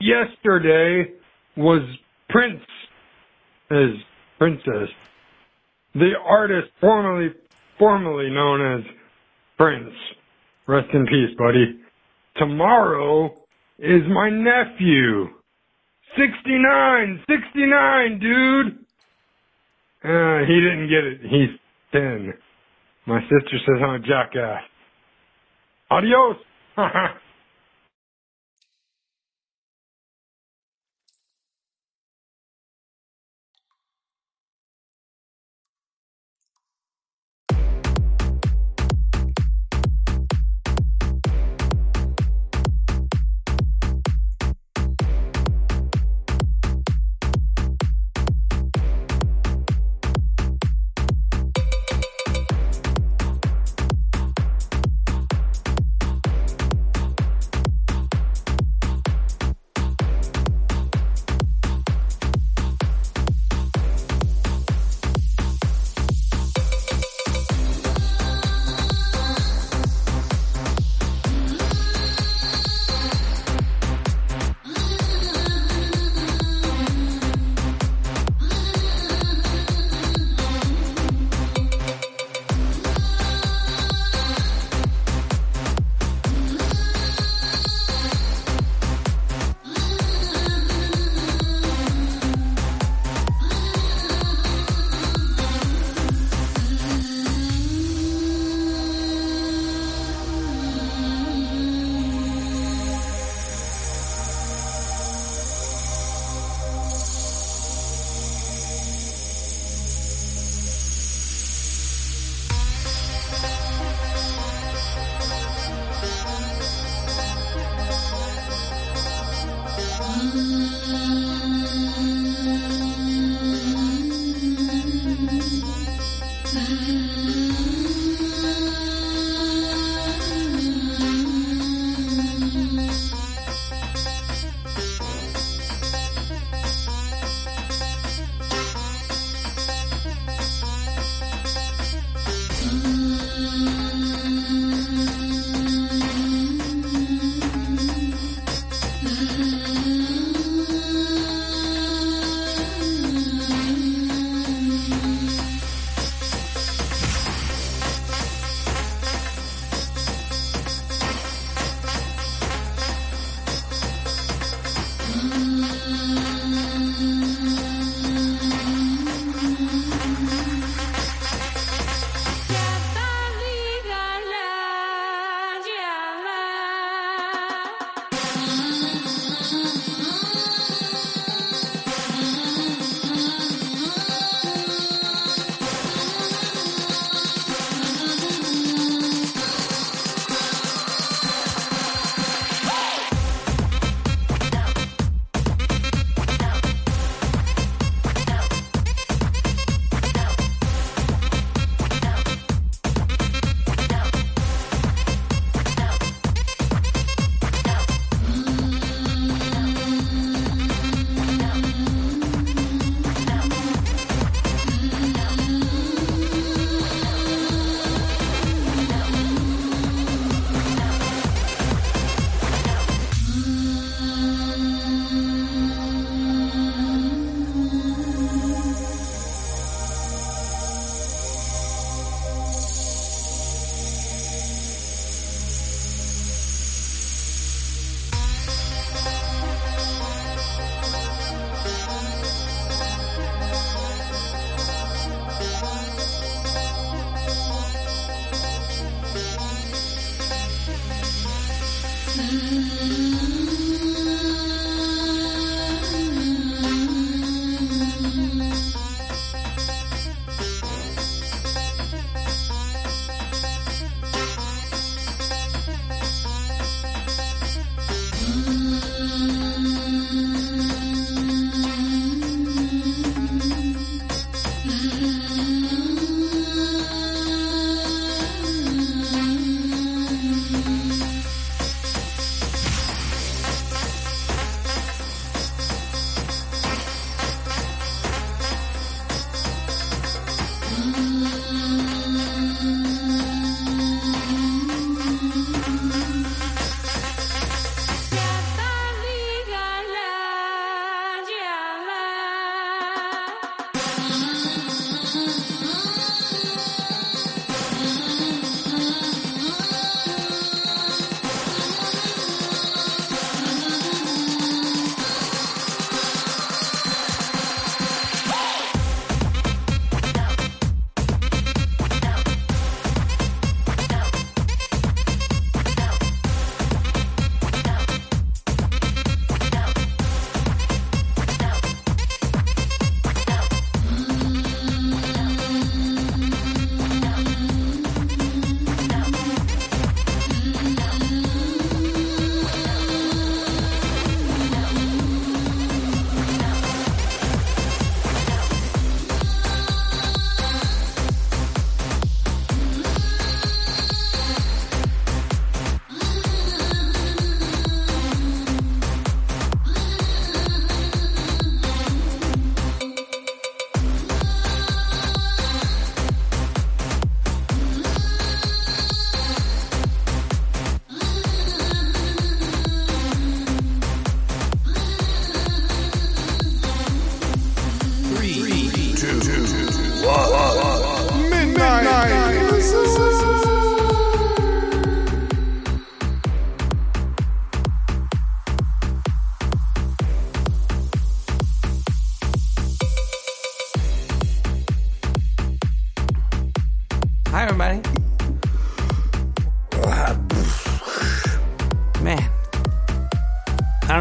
Yesterday was Prince, his princess. The artist formerly, formerly known as Prince. Rest in peace, buddy. Tomorrow is my nephew. 69! 69, dude! Uh, he didn't get it. He's 10. My sister says I'm a jackass. Adios!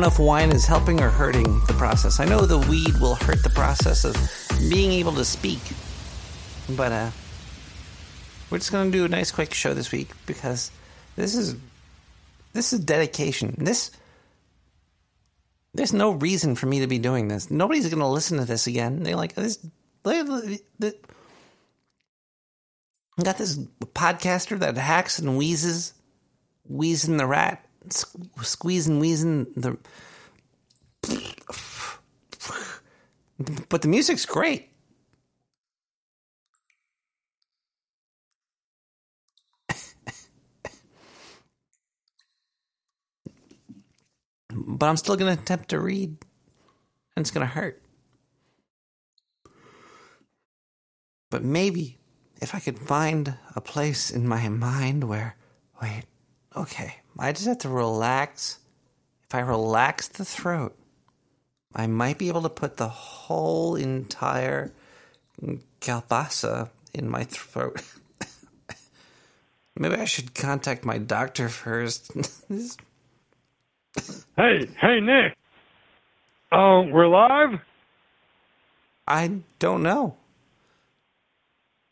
If wine is helping or hurting the process. I know the weed will hurt the process of being able to speak, but uh, we're just gonna do a nice quick show this week because this is this is dedication. This there's no reason for me to be doing this. Nobody's gonna listen to this again. They're like this. They, they, got this podcaster that hacks and wheezes, wheezing the rat, squeezing, wheezing the. But the music's great. but I'm still going to attempt to read, and it's going to hurt. But maybe if I could find a place in my mind where, wait, okay, I just have to relax. If I relax the throat, I might be able to put the whole entire kalbasa in my throat. Maybe I should contact my doctor first. Hey, hey, Nick. Uh, we're live? I don't know.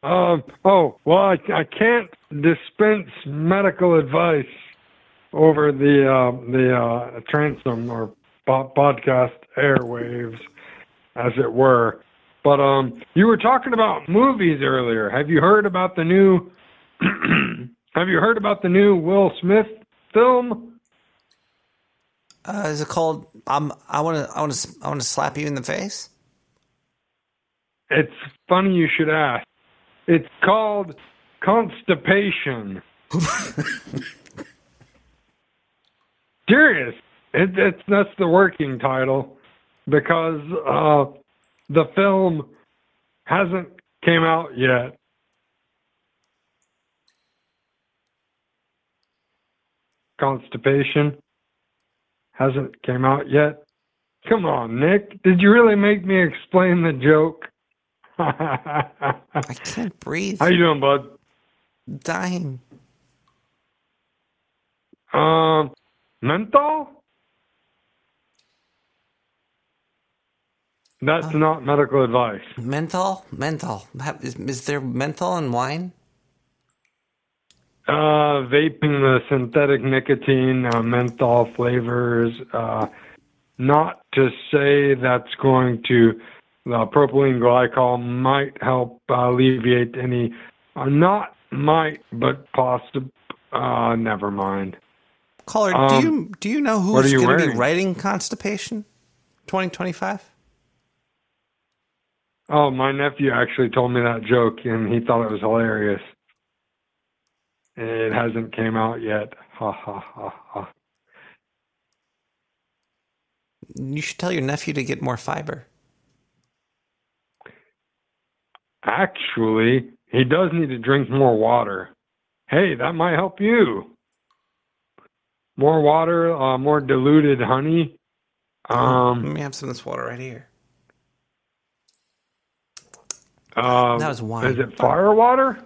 Um, oh, well, I, I can't dispense medical advice over the uh, the uh, transom or po- podcast airwaves, as it were. But um, you were talking about movies earlier. Have you heard about the new? have you heard about the new Will Smith film? Uh, is it called? Um, I want to. I want to. I want to slap you in the face. It's funny you should ask. It's called constipation. Serious. It, it's that's the working title because uh, the film hasn't came out yet. Constipation hasn't came out yet. Come on, Nick. Did you really make me explain the joke? I can't breathe. How you doing, bud? Dying. Um, menthol? That's not medical advice. Menthol. Menthol. Is, is there menthol in wine? Uh, vaping the synthetic nicotine, uh, menthol flavors. Uh, not to say that's going to the propylene glycol might help uh, alleviate any. Uh, not might, but possible. Uh, never mind. Caller, Um, do you do you know who's going to be writing Constipation, twenty twenty five? Oh, my nephew actually told me that joke, and he thought it was hilarious. It hasn't came out yet. Ha ha ha ha. You should tell your nephew to get more fiber. Actually, he does need to drink more water. Hey, that might help you. More water, uh, more diluted honey. Um, Let me have some of this water right here. uh, That was wine. Is it fire water?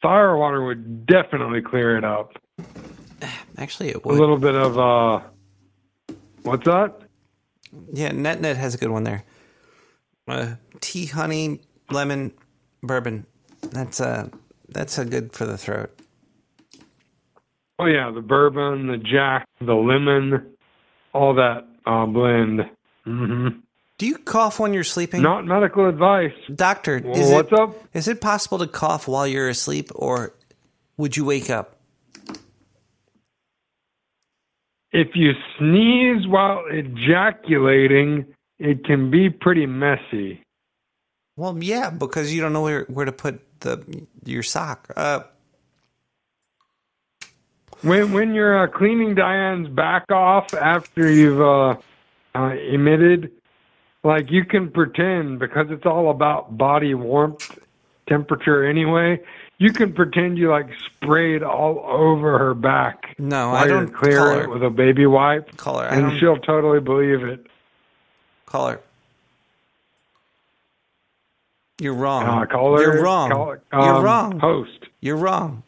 Fire water would definitely clear it up. Actually, it would. A little bit of uh, what's that? Yeah, Net Net has a good one there. Uh, tea, honey, lemon, bourbon. That's uh that's a good for the throat. Oh yeah, the bourbon, the jack, the lemon, all that uh, blend. hmm Do you cough when you're sleeping? Not medical advice. Doctor, Well, is what's it, up? Is it possible to cough while you're asleep, or would you wake up? If you sneeze while ejaculating, it can be pretty messy. Well, yeah, because you don't know where, where to put the your sock. Uh, When when you're uh, cleaning Diane's back off after you've uh, uh, emitted, like you can pretend because it's all about body warmth, temperature anyway. You can pretend you like sprayed all over her back. No, I you're don't clear call it her- with a baby wipe, call her. And she'll totally believe it. Caller. You're wrong. Uh, caller, You're wrong. call- You're um, wrong. Host. You're wrong.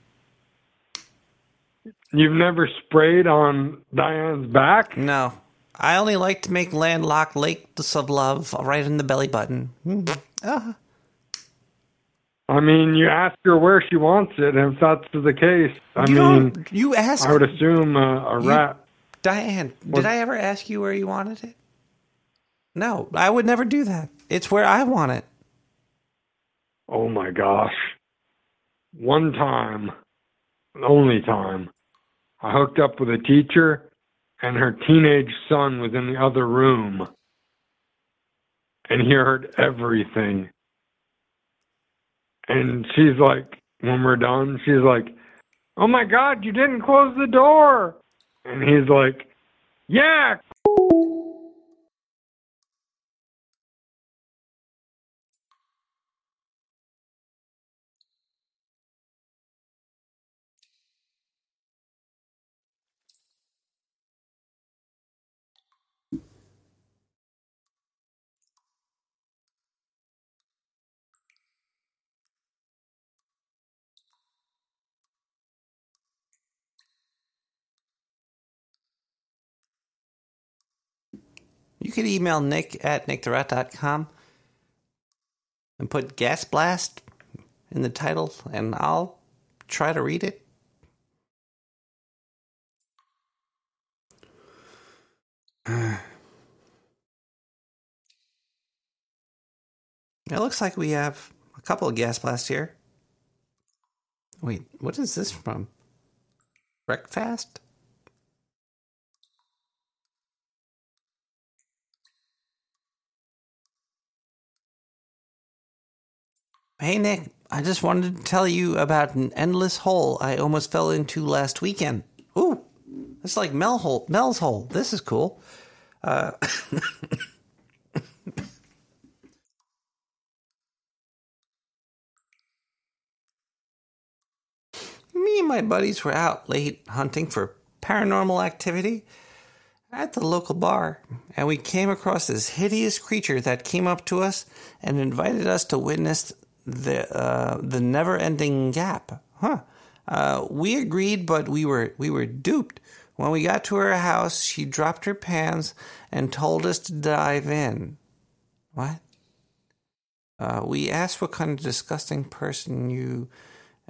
You've never sprayed on Diane's back? No. I only like to make landlocked lakes of love right in the belly button. Hmm. Ah. I mean, you ask her where she wants it, and if that's the case, I You mean, you ask- I would assume uh, a You- rat. Diane, What- did I ever ask you where you wanted it? No, I would never do that. It's where I want it. Oh my gosh. One time, only time, I hooked up with a teacher, and her teenage son was in the other room, and he heard everything. And she's like, when we're done, she's like, "Oh my God, you didn't close the door!" And he's like, "Yeah." Could email nick at nicktherat.com and put gas blast in the title, and I'll try to read it. It looks like we have a couple of gas blasts here. Wait, what is this from? Breakfast? Hey Nick, I just wanted to tell you about an endless hole I almost fell into last weekend. Ooh, it's like Mel hole, Mel's hole. This is cool. Uh, me and my buddies were out late hunting for paranormal activity at the local bar, and we came across this hideous creature that came up to us and invited us to witness the uh, the never-ending gap. Huh? Uh, we agreed, but we were we were duped. When we got to her house, she dropped her pants and told us to dive in. What? Uh, we asked what kind of disgusting person you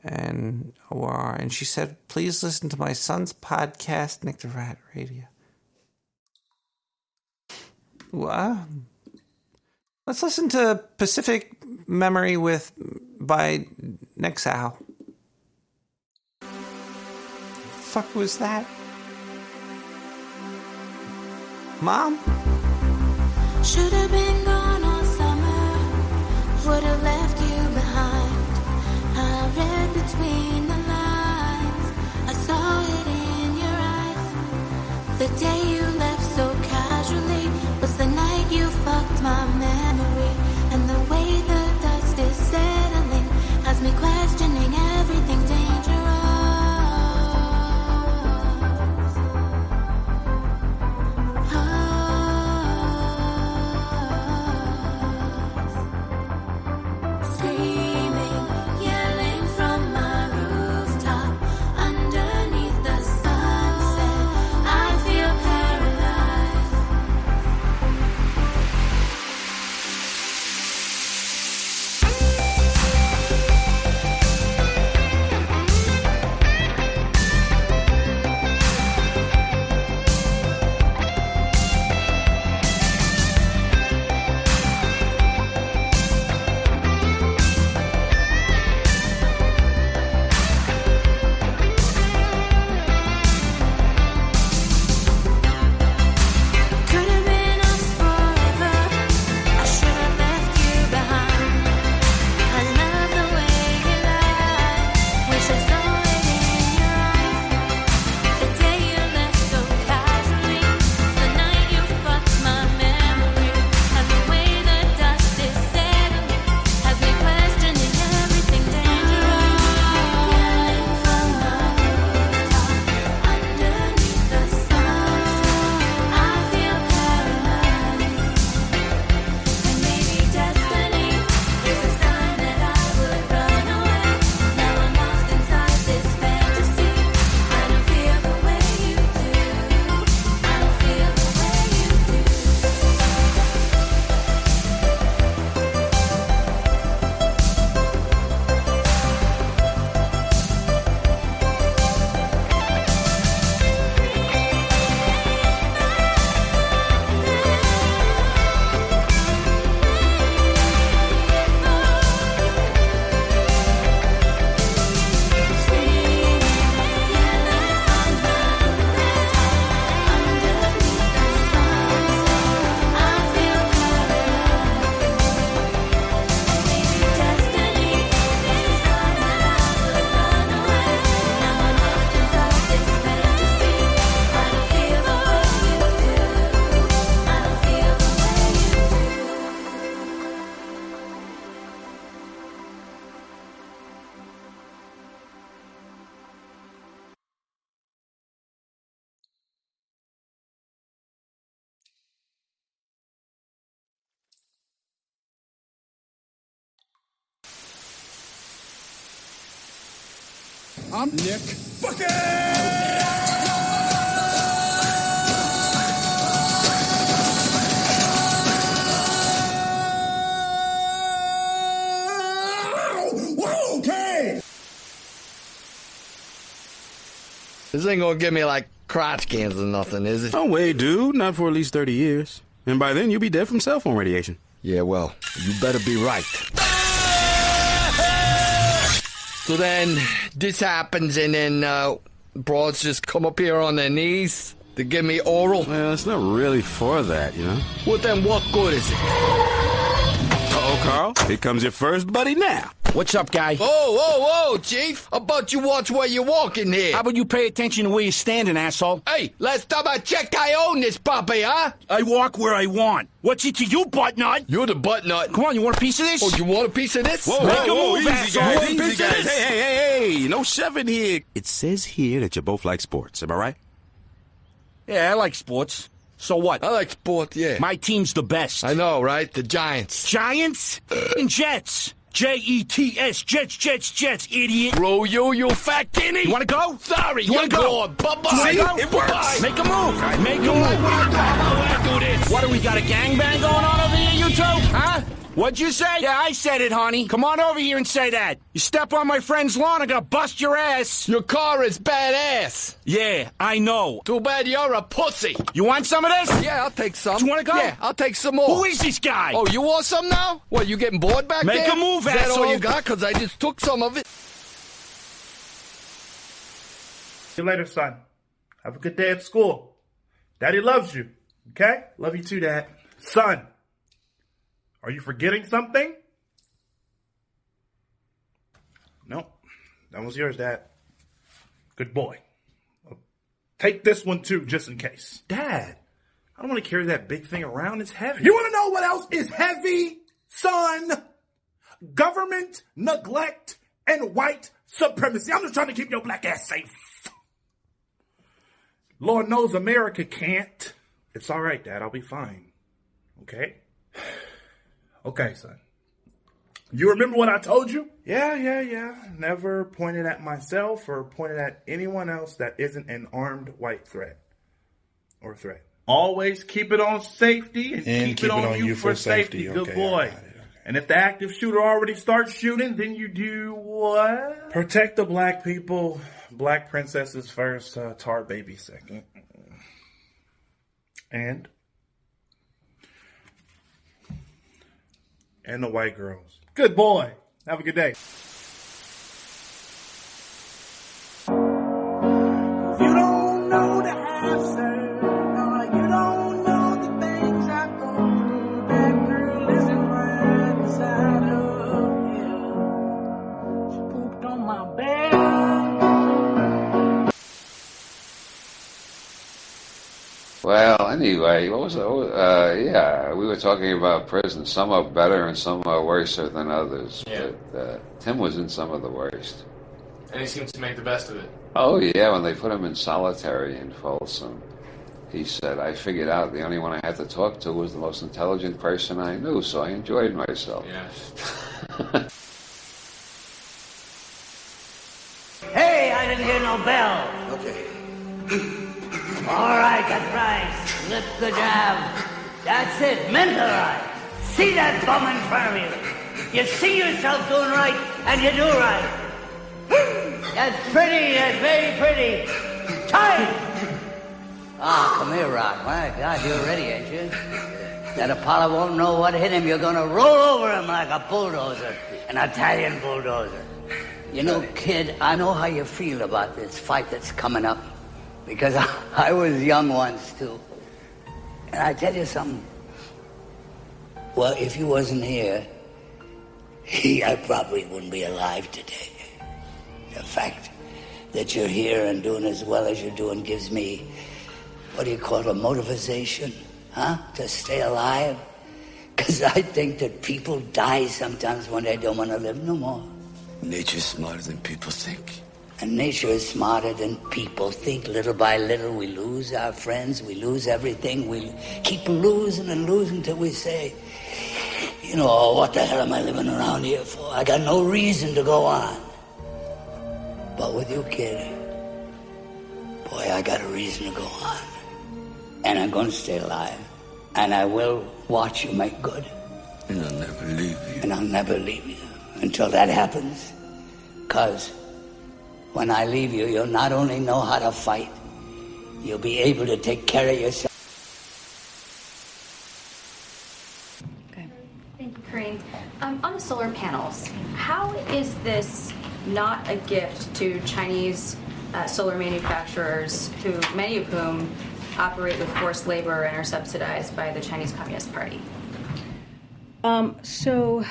and are, and she said, "Please listen to my son's podcast, Nick the Rat Radio." Well, let's listen to Pacific Memory with by Nexal. Fuck was that? Mom? Should have been gone all summer, would have left you behind. I read between the lines, I saw it in your eyes. The day I'm Nick Bucket! Okay! This ain't gonna give me like crotch cancer or nothing, is it? No way, dude. Not for at least 30 years. And by then, you'll be dead from cell phone radiation. Yeah, well, you better be right. So then, this happens, and then uh, broads just come up here on their knees to give me oral. Well, it's not really for that, you know? Well, then what good is it? Uh-oh, Carl. Here comes your first buddy now. What's up, guy? Whoa, whoa, whoa, Chief! How about you watch where you're walking here? How about you pay attention to where you're standing, asshole? Hey, last time I checked, I own this puppy, huh? I walk where I want. What's it to you, butt nut? You're the butt nut. Come on, you want a piece of this? Oh, you want a piece of this? Whoa, Make whoa, a whoa, move, easy, asshole. guys, Want a easy, piece of guys. this? Hey, hey, hey, hey, no shoving here. It says here that you both like sports, am I right? Yeah, I like sports. So what? I like sport, yeah. My team's the best. I know, right? The Giants. Giants and Jets. J E T S. Jets, Jets, Jets, idiot. Bro, you, you fat guinea. You want to go? Sorry, You want to go? Bye-bye. See? It works. works. Make a move. Make a move. do this. What do we got? A gangbang going on over here, you two? Huh? What'd you say? Yeah, I said it, honey. Come on over here and say that. You step on my friend's lawn, I'm gonna bust your ass. Your car is badass. Yeah, I know. Too bad you're a pussy. You want some of this? Yeah, I'll take some. You wanna go? Yeah, I'll take some more. Who is this guy? Oh, you want some now? What, you getting bored back Make there? a move, Is that all you got? Because I just took some of it. See you later, son. Have a good day at school. Daddy loves you. Okay? Love you too, Dad. Son, are you forgetting something? No. That was yours, Dad. Good boy. Take this one too, just in case. Dad, I don't want to carry that big thing around. It's heavy. You want to know what else is heavy, son? Government neglect and white supremacy. I'm just trying to keep your black ass safe. Lord knows America can't. It's all right, Dad. I'll be fine. Okay? Okay, son. You remember what I told you? Yeah, yeah, yeah. Never pointed at myself or pointed at anyone else that isn't an armed white threat or threat. Always keep it on safety and, And keep, it on, you, for safety. Good Okay, boy. it, And if the active shooter already starts shooting, then you do what? Protect the black people. Black princesses first, uh, tar baby second. And and the white girls. Good boy. Have a good day. Well, anyway, what was it? Uh, yeah, we were talking about prison. Some are better and some are worse than others. Yeah. But uh, Tim was in some of the worst. And he seems to make the best of it. Oh, yeah, when they put him in solitary in Folsom, he said, I figured out the only one I had to talk to was the most intelligent person I knew, so I enjoyed myself. Yeah. Hey, I didn't hear no bell. Okay. All right, that's right. Slip the jab. That's it. Mentalize. See that bum in front of you. You see yourself doing right, and you do right. That's pretty. That's very pretty. Tight. Ah, come here, Rock. My God, you're ready, ain't you? That Apollo won't know what hit him. You're gonna roll over him like a bulldozer, an Italian bulldozer. You know, kid, I know how you feel about this fight that's coming up. Because I, I was young once, too. And I tell you something. Well, if you wasn't here, he, I probably wouldn't be alive today. The fact that you're here and doing as well as you're doing gives me, what do you call it, a motivation, huh? To stay alive. Because I think that people die sometimes when they don't want to live no more. Nature's smarter than people think. And nature is smarter than people think. Little by little, we lose our friends, we lose everything. We keep losing and losing till we say, you know, oh, what the hell am I living around here for? I got no reason to go on. But with you, kid, boy, I got a reason to go on. And I'm going to stay alive. And I will watch you make good. And I'll never leave you. And I'll never leave you until that happens. Because when I leave you, you'll not only know how to fight, you'll be able to take care of yourself. Okay. Thank you, Karine. Um, on the solar panels, how is this not a gift to Chinese uh, solar manufacturers, who many of whom operate with forced labor and are subsidized by the Chinese Communist Party? Um, so,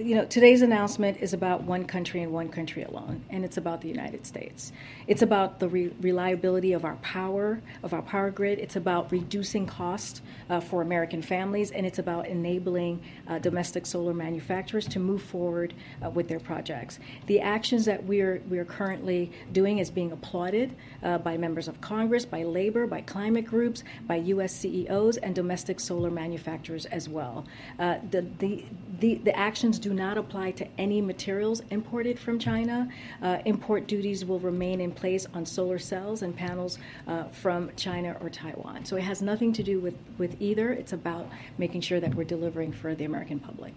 you know, today's announcement is about one country and one country alone, and it's about the United States. It's about the re- reliability of our power, of our power grid. It's about reducing cost uh, for American families, and it's about enabling uh, domestic solar manufacturers to move forward uh, with their projects. The actions that we're we're currently doing is being applauded uh, by members of Congress, by labor, by climate groups, by U.S. CEOs, and domestic solar manufacturers as well. Uh, the, the the the actions do not apply to any materials imported from China. Uh, import duties will remain in place on solar cells and panels uh, from China or Taiwan. So it has nothing to do with, with either. It's about making sure that we're delivering for the American public.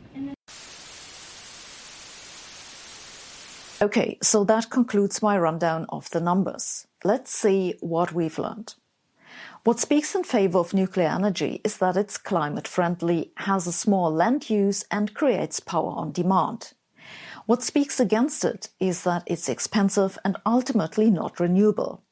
Okay, so that concludes my rundown of the numbers. Let's see what we've learned. What speaks in favor of nuclear energy is that it's climate friendly, has a small land use, and creates power on demand. What speaks against it is that it's expensive and ultimately not renewable.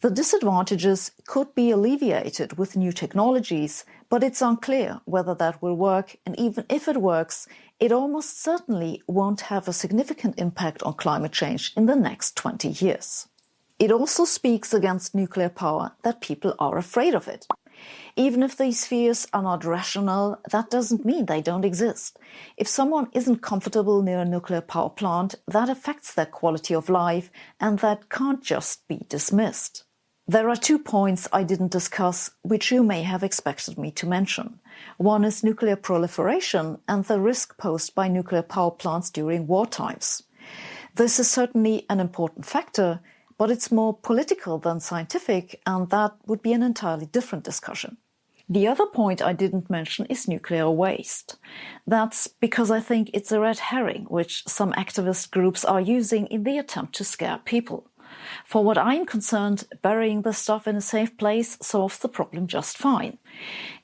The disadvantages could be alleviated with new technologies, but it's unclear whether that will work, and even if it works, it almost certainly won't have a significant impact on climate change in the next 20 years. It also speaks against nuclear power that people are afraid of it. Even if these fears are not rational, that doesn't mean they don't exist. If someone isn't comfortable near a nuclear power plant, that affects their quality of life, and that can't just be dismissed. There are two points I didn't discuss, which you may have expected me to mention. One is nuclear proliferation and the risk posed by nuclear power plants during war times. This is certainly an important factor, but it's more political than scientific, and that would be an entirely different discussion. The other point I didn't mention is nuclear waste. That's because I think it's a red herring which some activist groups are using in the attempt to scare people. For what I'm concerned, burying the stuff in a safe place solves the problem just fine.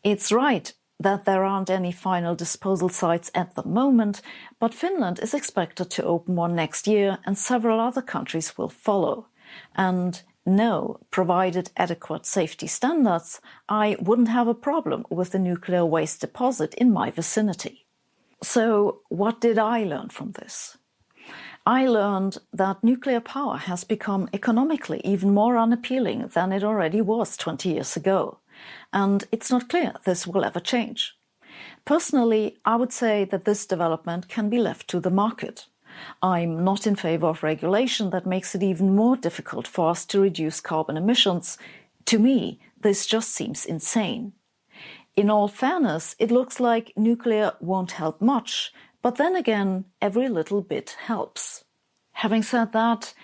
It's right that there aren't any final disposal sites at the moment, but Finland is expected to open one next year and several other countries will follow. And no, provided adequate safety standards, I wouldn't have a problem with the nuclear waste deposit in my vicinity. So, what did I learn from this? I learned that nuclear power has become economically even more unappealing than it already was 20 years ago, and it's not clear this will ever change. Personally, I would say that this development can be left to the market. I'm not in favor of regulation that makes it even more difficult for us to reduce carbon emissions. To me, this just seems insane. In all fairness, it looks like nuclear won't help much, but then again, every little bit helps. Having said that,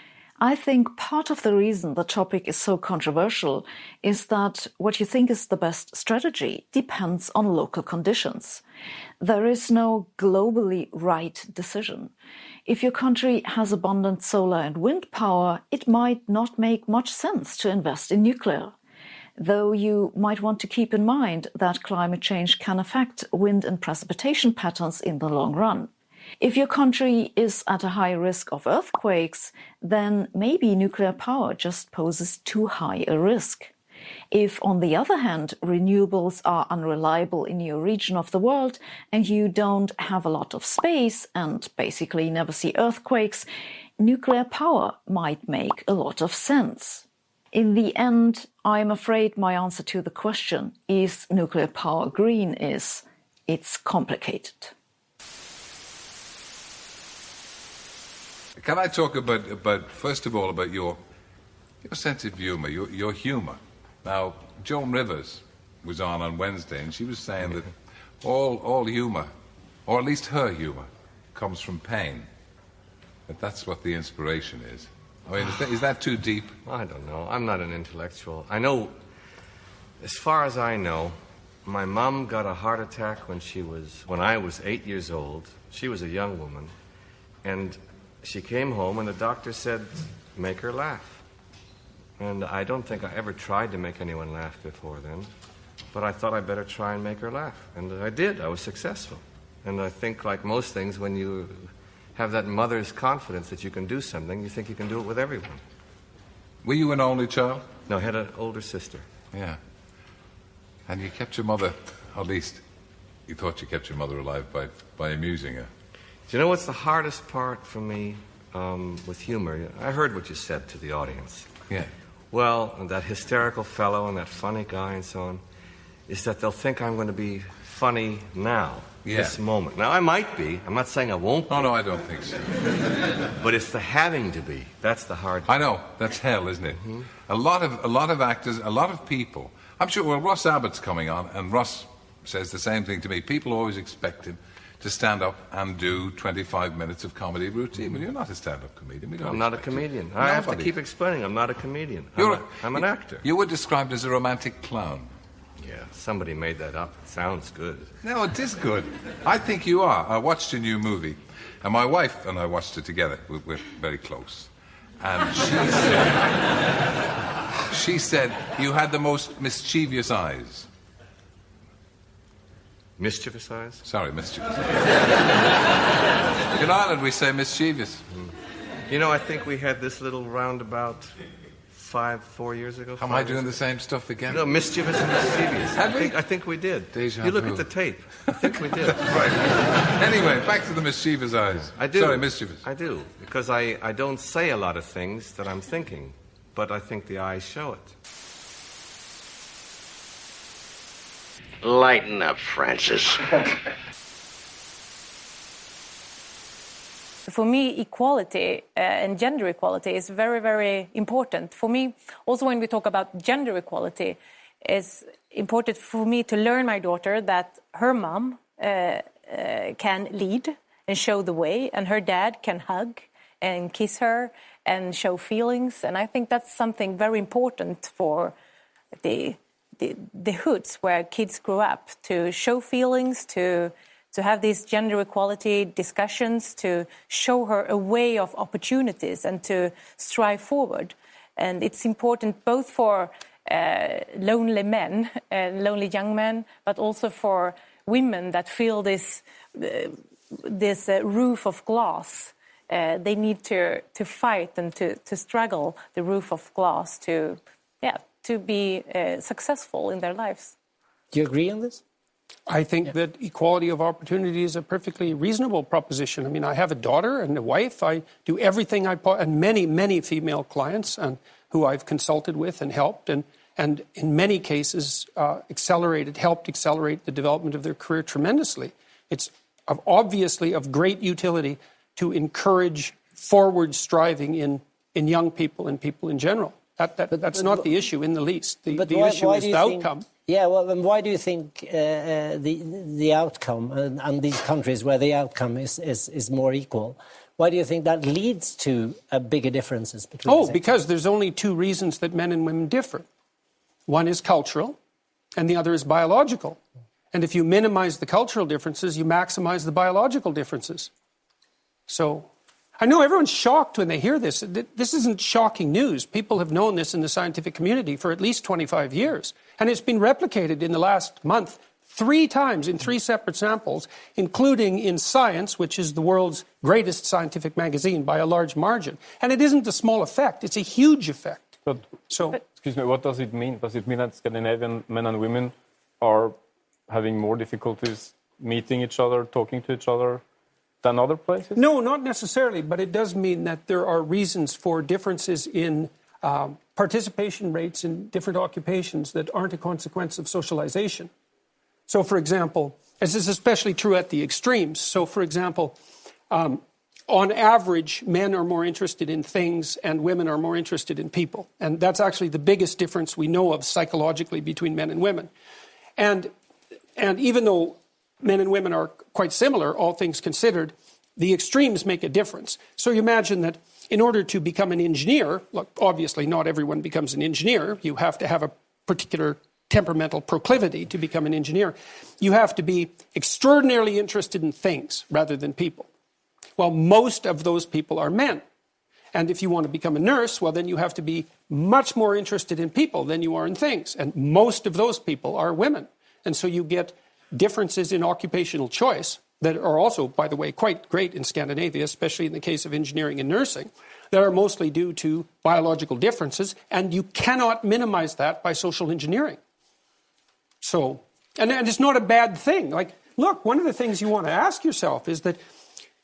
I think part of the reason the topic is so controversial is that what you think is the best strategy depends on local conditions. There is no globally right decision. If your country has abundant solar and wind power, it might not make much sense to invest in nuclear. Though you might want to keep in mind that climate change can affect wind and precipitation patterns in the long run. If your country is at a high risk of earthquakes, then maybe nuclear power just poses too high a risk. If, on the other hand, renewables are unreliable in your region of the world and you don't have a lot of space and basically never see earthquakes, nuclear power might make a lot of sense. In the end, I'm afraid my answer to the question, is nuclear power green, is it's complicated. Can I talk about, about first of all, about your, your sense of humour, your, your humour? Now, Joan Rivers was on on Wednesday, and she was saying that all, all humour, or at least her humour, comes from pain. That that's what the inspiration is. I mean, is that, is that too deep? I don't know. I'm not an intellectual. I know, as far as I know, my mom got a heart attack when she was when I was eight years old. She was a young woman, and she came home, and the doctor said, "Make her laugh." And I don't think I ever tried to make anyone laugh before then, but I thought I'd better try and make her laugh, and I did. I was successful, and I think, like most things, when you have that mother's confidence that you can do something, you think you can do it with everyone. Were you an only child? No, I had an older sister. Yeah. And you kept your mother, at least you thought you kept your mother alive by, by amusing her. Do you know what's the hardest part for me um, with humor? I heard what you said to the audience. Yeah. Well, and that hysterical fellow and that funny guy and so on, is that they'll think I'm going to be funny now, Yeah. this moment. Now, I might be. I'm not saying I won't. Oh, no, I don't think so. But it's the having to be. That's the hard I know that's hell, isn't it? Mm-hmm. A lot of a lot of actors, a lot of people. I'm sure. Well, Ross Abbott's coming on, and Ross says the same thing to me. People always expect him to stand up and do 25 minutes of comedy routine. Well, you're not a stand-up comedian. We don't I'm not a expect you. comedian. I have to keep explaining. I'm not a comedian. You're I'm, a- a, I'm an actor. You were described as a romantic clown. Yeah, somebody made that up. It sounds good. No, it is good. I think you are. I watched a new movie, and my wife and I watched it together. We're, we're very close. And she said, she said you had the most mischievous eyes. Mischievous eyes? Sorry, mischievous. In Ireland, we say mischievous. Hmm. You know, I think we had this little roundabout five, four years ago. Am I doing years the same stuff again? No, mischievous and mischievous. Had I we? think, I think we did. Deja you look vu. at the tape. I think we did. Right. Anyway, back to the mischievous eyes. I do. Sorry, mischievous. I do. Because I, I don't say a lot of things that I'm thinking, but I think the eyes show it. Lighten up, Francis. For me, equality uh, and gender equality is very, very important. For me, also when we talk about gender equality, it's important for me to learn my daughter that her mom uh, uh, can lead and show the way, and her dad can hug and kiss her and show feelings. And I think that's something very important for the the, the hoods where kids grow up to show feelings, to to have these gender equality discussions, to show her a way of opportunities and to strive forward. And it's important both for uh, lonely men, uh, lonely young men, but also for women that feel this uh, this uh, roof of glass. Uh, they need to to fight and to to struggle the roof of glass to yeah to be uh, successful in their lives. Do you agree on this? I think that equality of opportunity is a perfectly reasonable proposition. I mean, I have a daughter and a wife. I do everything I po- and many, many female clients and who I've consulted with and helped, and and in many cases uh, accelerated, helped accelerate the development of their career tremendously. It's of obviously of great utility to encourage forward striving in in young people and people in general. That, that that's not the issue in the least. The, But the why, issue why is the think, outcome. Yeah, well, then why do you think uh, uh, the the outcome and, and these countries where the outcome is, is, is more equal? Why do you think that leads to uh, bigger differences between? Oh, the because there's only two reasons that men and women differ. One is cultural, and the other is biological. And if you minimize the cultural differences, you maximize the biological differences. So I know everyone's shocked when they hear this. This isn't shocking news. People have known this in the scientific community for at least 25 years. And it's been replicated in the last month three times in three separate samples, including in Science, which is the world's greatest scientific magazine by a large margin. And it isn't a small effect, it's a huge effect. But, so, excuse me, what does it mean? Does it mean that Scandinavian men and women are having more difficulties meeting each other, talking to each other than other places? No, not necessarily, but it does mean that there are reasons for differences in um, participation rates in different occupations that aren't a consequence of socialization. So, for example, this is especially true at the extremes. So, for example, um, on average, men are more interested in things and women are more interested in people. And that's actually the biggest difference we know of psychologically between men and women. And, and even though men and women are quite similar, all things considered, the extremes make a difference. So you imagine that in order to become an engineer, look, obviously not everyone becomes an engineer. You have to have a particular temperamental proclivity to become an engineer. You have to be extraordinarily interested in things rather than people. Well, most of those people are men. And if you want to become a nurse, well, then you have to be much more interested in people than you are in things. And most of those people are women. And so you get differences in occupational choice that are also, by the way, quite great in Scandinavia, especially in the case of engineering and nursing, that are mostly due to biological differences. And you cannot minimize that by social engineering. So, and, and it's not a bad thing. Like, look, one of the things you want to ask yourself is that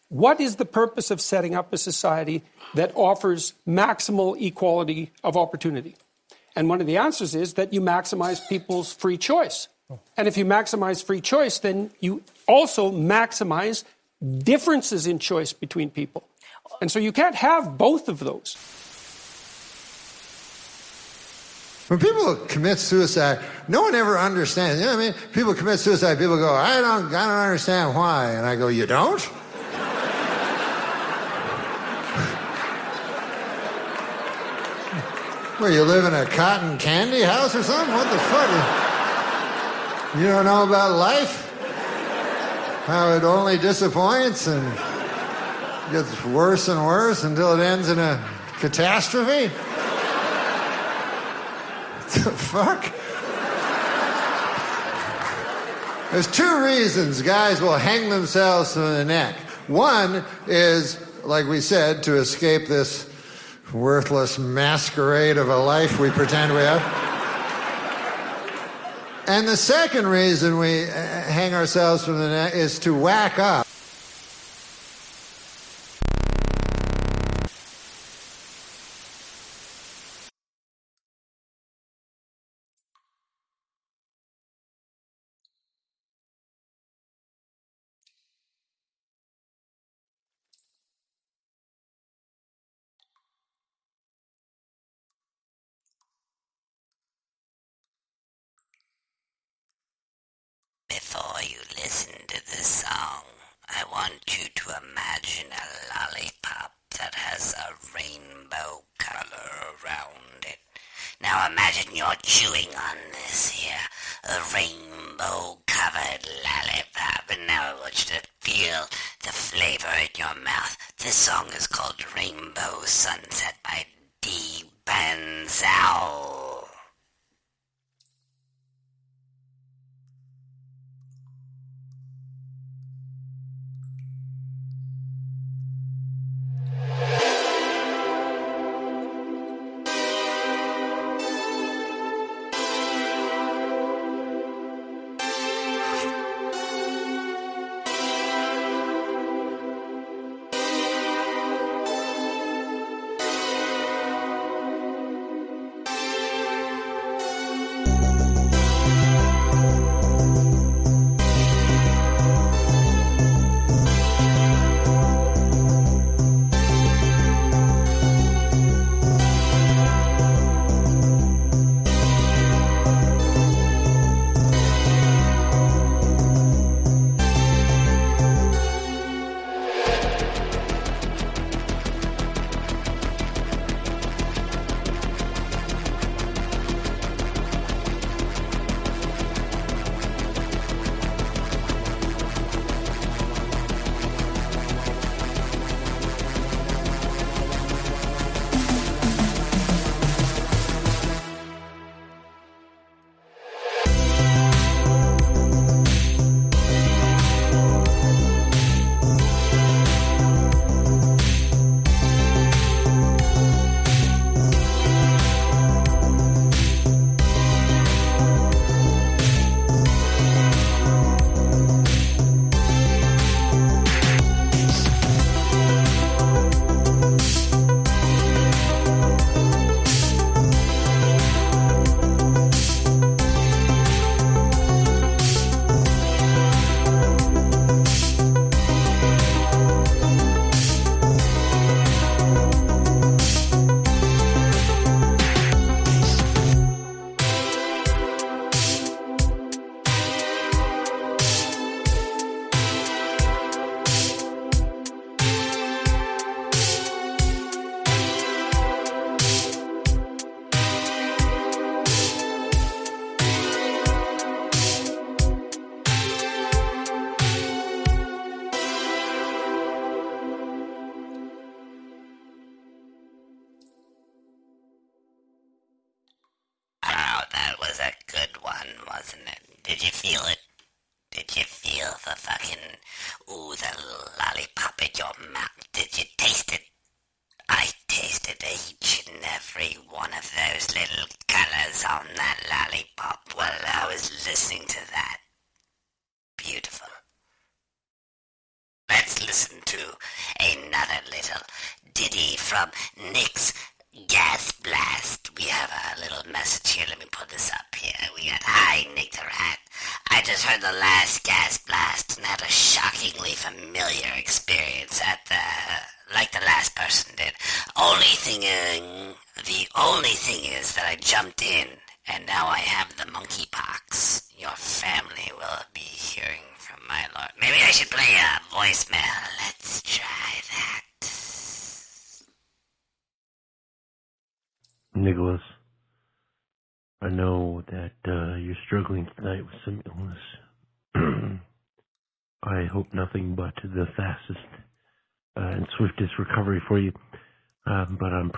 what is the purpose of setting up a society that offers maximal equality of opportunity? And one of the answers is that you maximize people's free choice. And if you maximize free choice, then you also maximize differences in choice between people. And so you can't have both of those. When people commit suicide, no one ever understands. You know what I mean? People commit suicide, people go, I don't, I don't understand why. And I go, you don't? Where you live in a cotton candy house or something? What the fuck? You don't know about life? How it only disappoints and gets worse and worse until it ends in a catastrophe? What the fuck? There's two reasons guys will hang themselves from the neck. One is, like we said, to escape this worthless masquerade of a life we pretend we have. And the second reason we uh, hang ourselves from the neck is to whack up. Before you listen to the song, I want to imagine a lollipop that has a rainbow color around it. Now imagine you're chewing on this here, a rainbow covered lollipop, and now I want you to feel the flavor in your mouth. This song is called Rainbow Sunset by D. Banzao.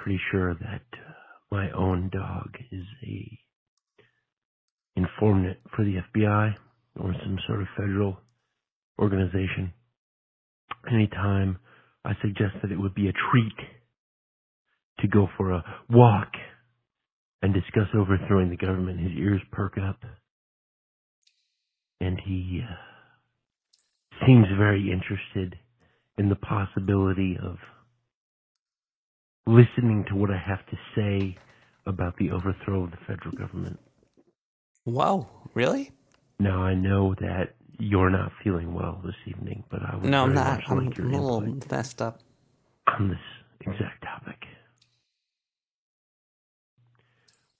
Pretty sure that uh, my own dog is a informant for the FBI or some sort of federal organization. Anytime I suggest that it would be a treat to go for a walk and discuss overthrowing the government, his ears perk up. And he uh, seems very interested in the possibility of listening to what I have to say about the overthrow of the federal government. Wow, really? Now I know that you're not feeling well this evening, but I would No, I'm not. I'm, like I'm a little messed up. on this exact topic.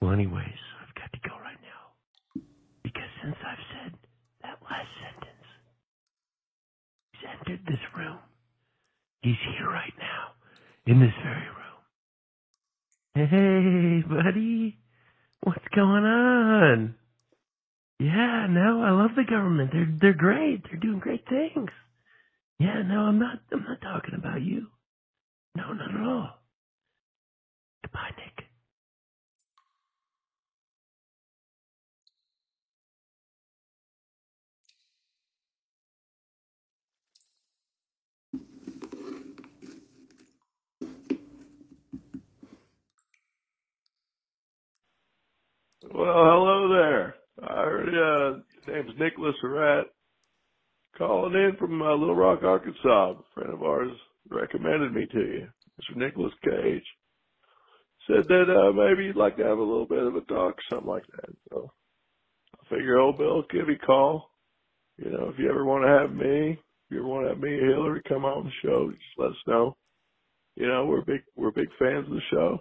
Well, anyways, I've got to go right now because since I've said that last sentence, he's entered this room. He's here right now in this very room. Hey, buddy, what's going on? Yeah, no, I love the government. They're they're great. They're doing great things. Yeah, no, I'm not. I'm not talking about you. No, not at all. Goodbye, Nick. Well, hello there. Heard uh, name's Nicholas Surratt. Calling in from uh, Little Rock, Arkansas. A friend of ours recommended me to you, Mr. Nicolas Cage. Said that uh, maybe you'd like to have a little bit of a talk, something like that. So I figure old Bill give you a call. You know, if you ever want to have me, if you ever want to have me or Hillary come on the show, just let us know. You know, we're big we're big fans of the show.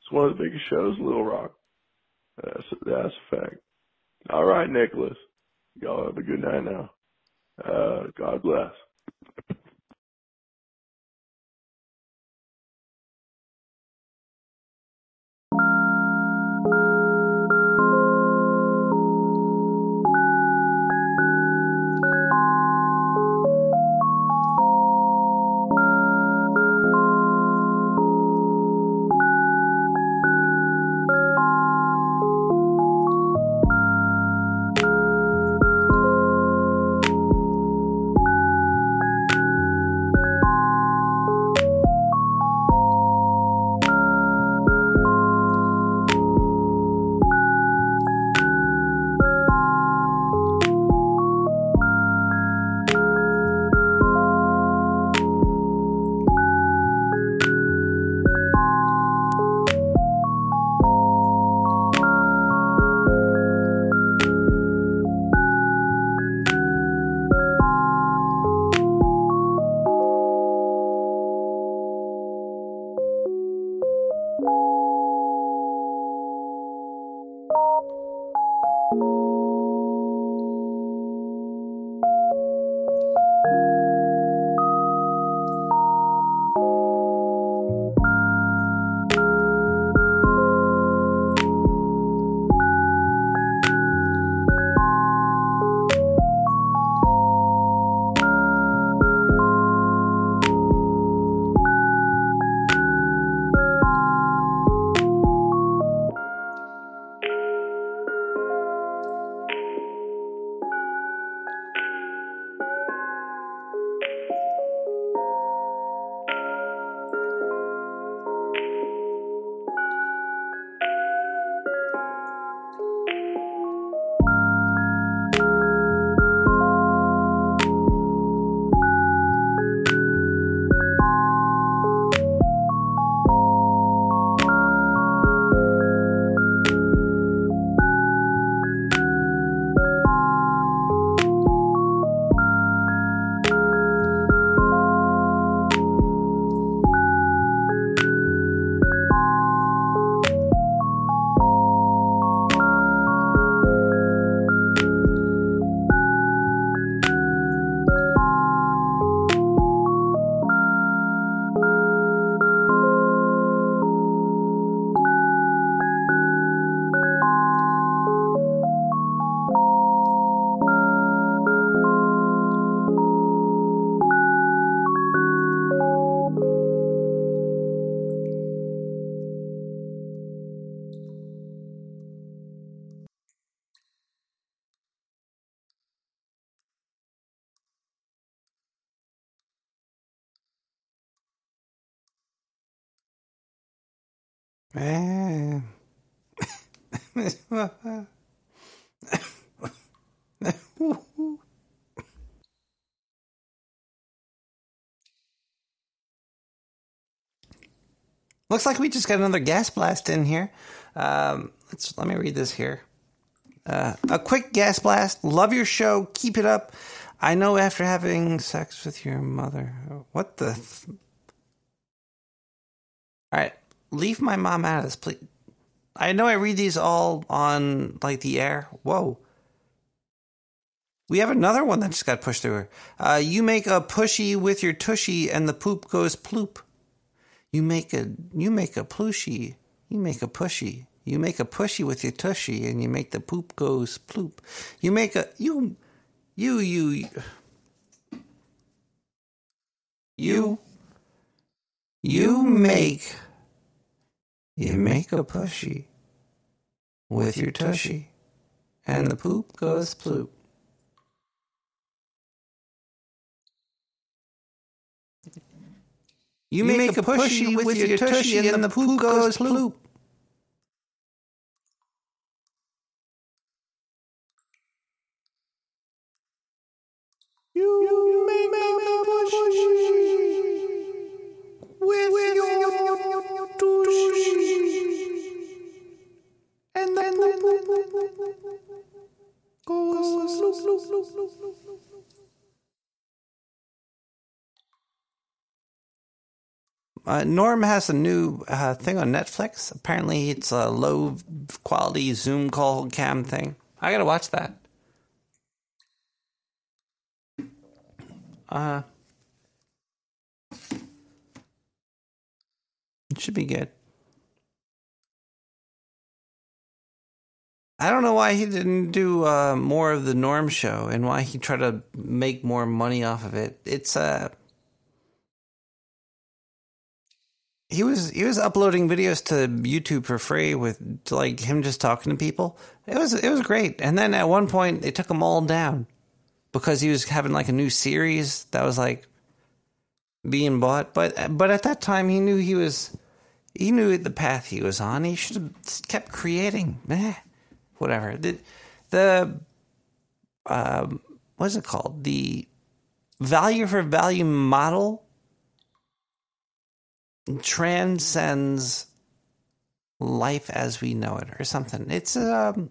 It's one of the biggest shows in Little Rock. That's a, that's a fact. All right, Nicolas. Y'all have a good night now. Uh, God bless. Looks like we just got another gas blast in here. Um, let's let me read this here. Uh, a quick gas blast. Love your show. Keep it up. I know after having sex with your mother. What the? Th- all right, leave my mom out of this, please. I know I read these all on like the air. Whoa. We have another one that just got pushed through. Uh, you make a pushy with your tushy, and the poop goes ploop. You make a you make a plushy. You make a pushy. You make a pushy with your tushy, and you make the poop goes ploop. You make a you you you you you make you make a pushy with your tushy, and the poop goes ploop. You, make, a pushy, with, your tushy, and the poop goes ploop. You make a pushy with your tushy, and then the poop goes ploop. Uh, Norm has a new uh, thing on Netflix. Apparently, it's a low quality Zoom call cam thing. I gotta watch that. Uh, it should be good. I don't know why he didn't do uh, more of the Norm show and why he tried to make more money off of it. It's uh he was he was uploading videos to YouTube for free with like him just talking to people. It was it was great. And then at one point they took them all down because he was having like a new series that was like being bought. But but at that time he knew he was he knew the path he was on. He should have kept creating. Whatever. The the um, what is it called? The value for value model transcends life as we know it or something. It's um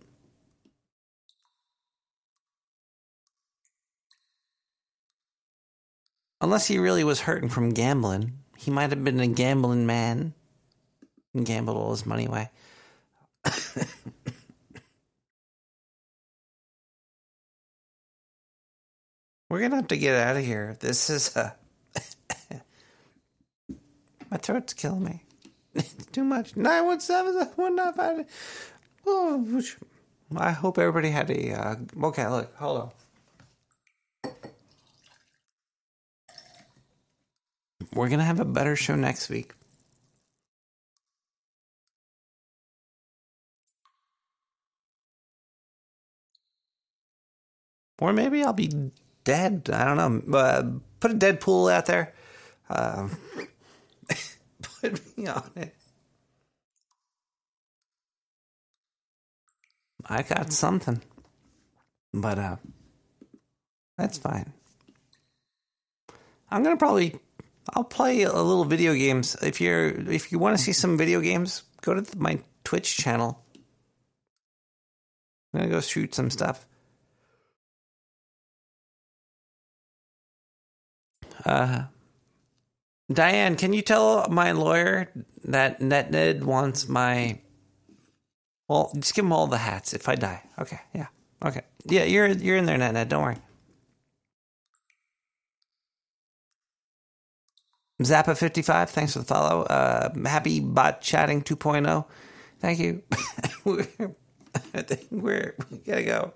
unless he really was hurting from gambling. He might have been a gambling man and gambled all his money away. We're gonna have to get out of here. This is a. my throat's killing me. It's too much. Nine one seven one nine five. Oh, I hope everybody had a. Uh, okay, look, hold on. We're gonna have a better show next week. Or maybe I'll be dead. I don't know. Uh, put a Deadpool out there. Uh, put me on it. I got something. But uh that's fine. I'm gonna probably I'll play a little video games. If you're if you want to see some video games, go to my Twitch channel. I'm gonna go shoot some stuff. Uh, Diane, can you tell my lawyer that NetNed wants my? Well, just give him all the hats if I die. Okay, yeah, okay, yeah. You're you're in there, NetNed. Don't worry. Zappa55, thanks for the follow. Uh, happy bot chatting 2.0. Thank you. we're, I think we're, we gotta go.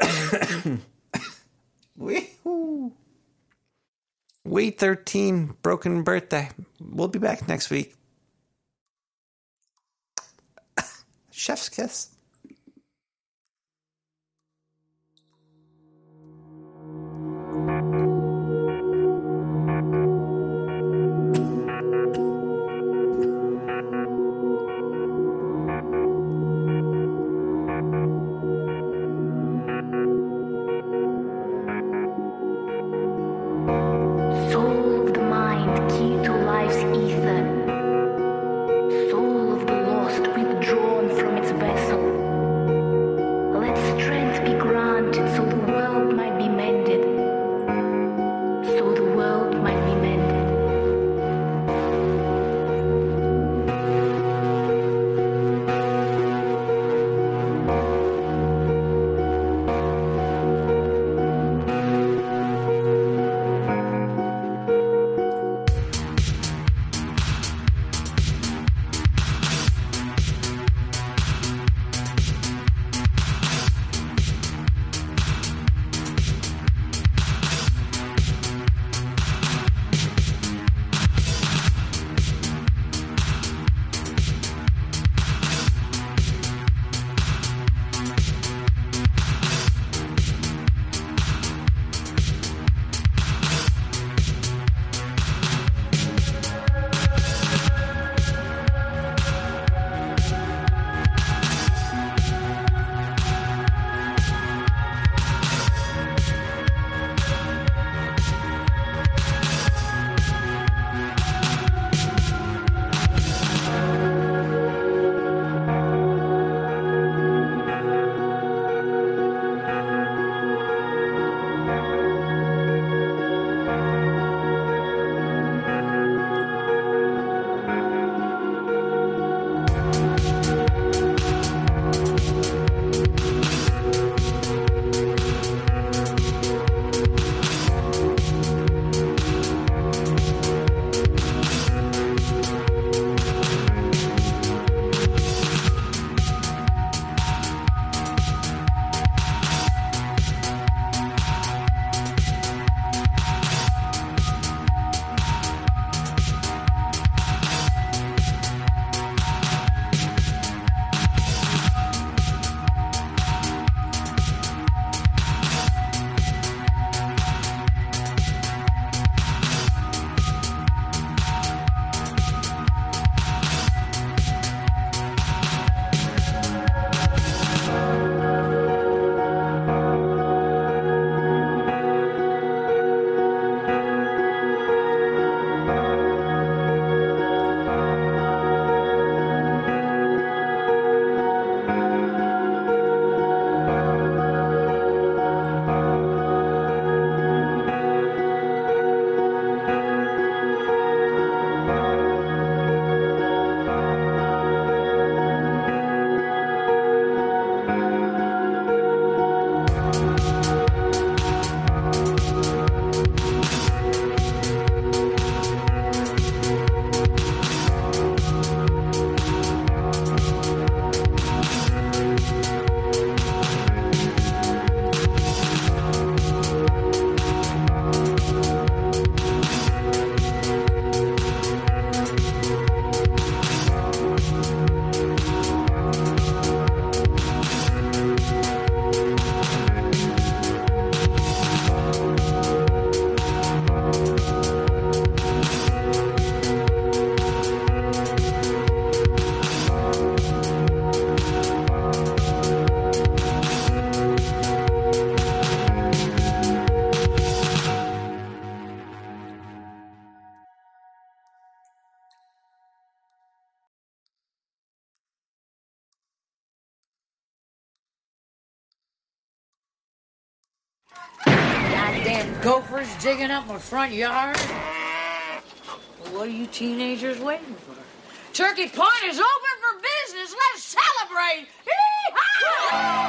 we, Wait 13, broken birthday. We'll be back next week. Chef's kiss. Digging up my front yard. Well, what are you teenagers waiting for? Turkey Point is open for business. Let's celebrate! Yeehaw!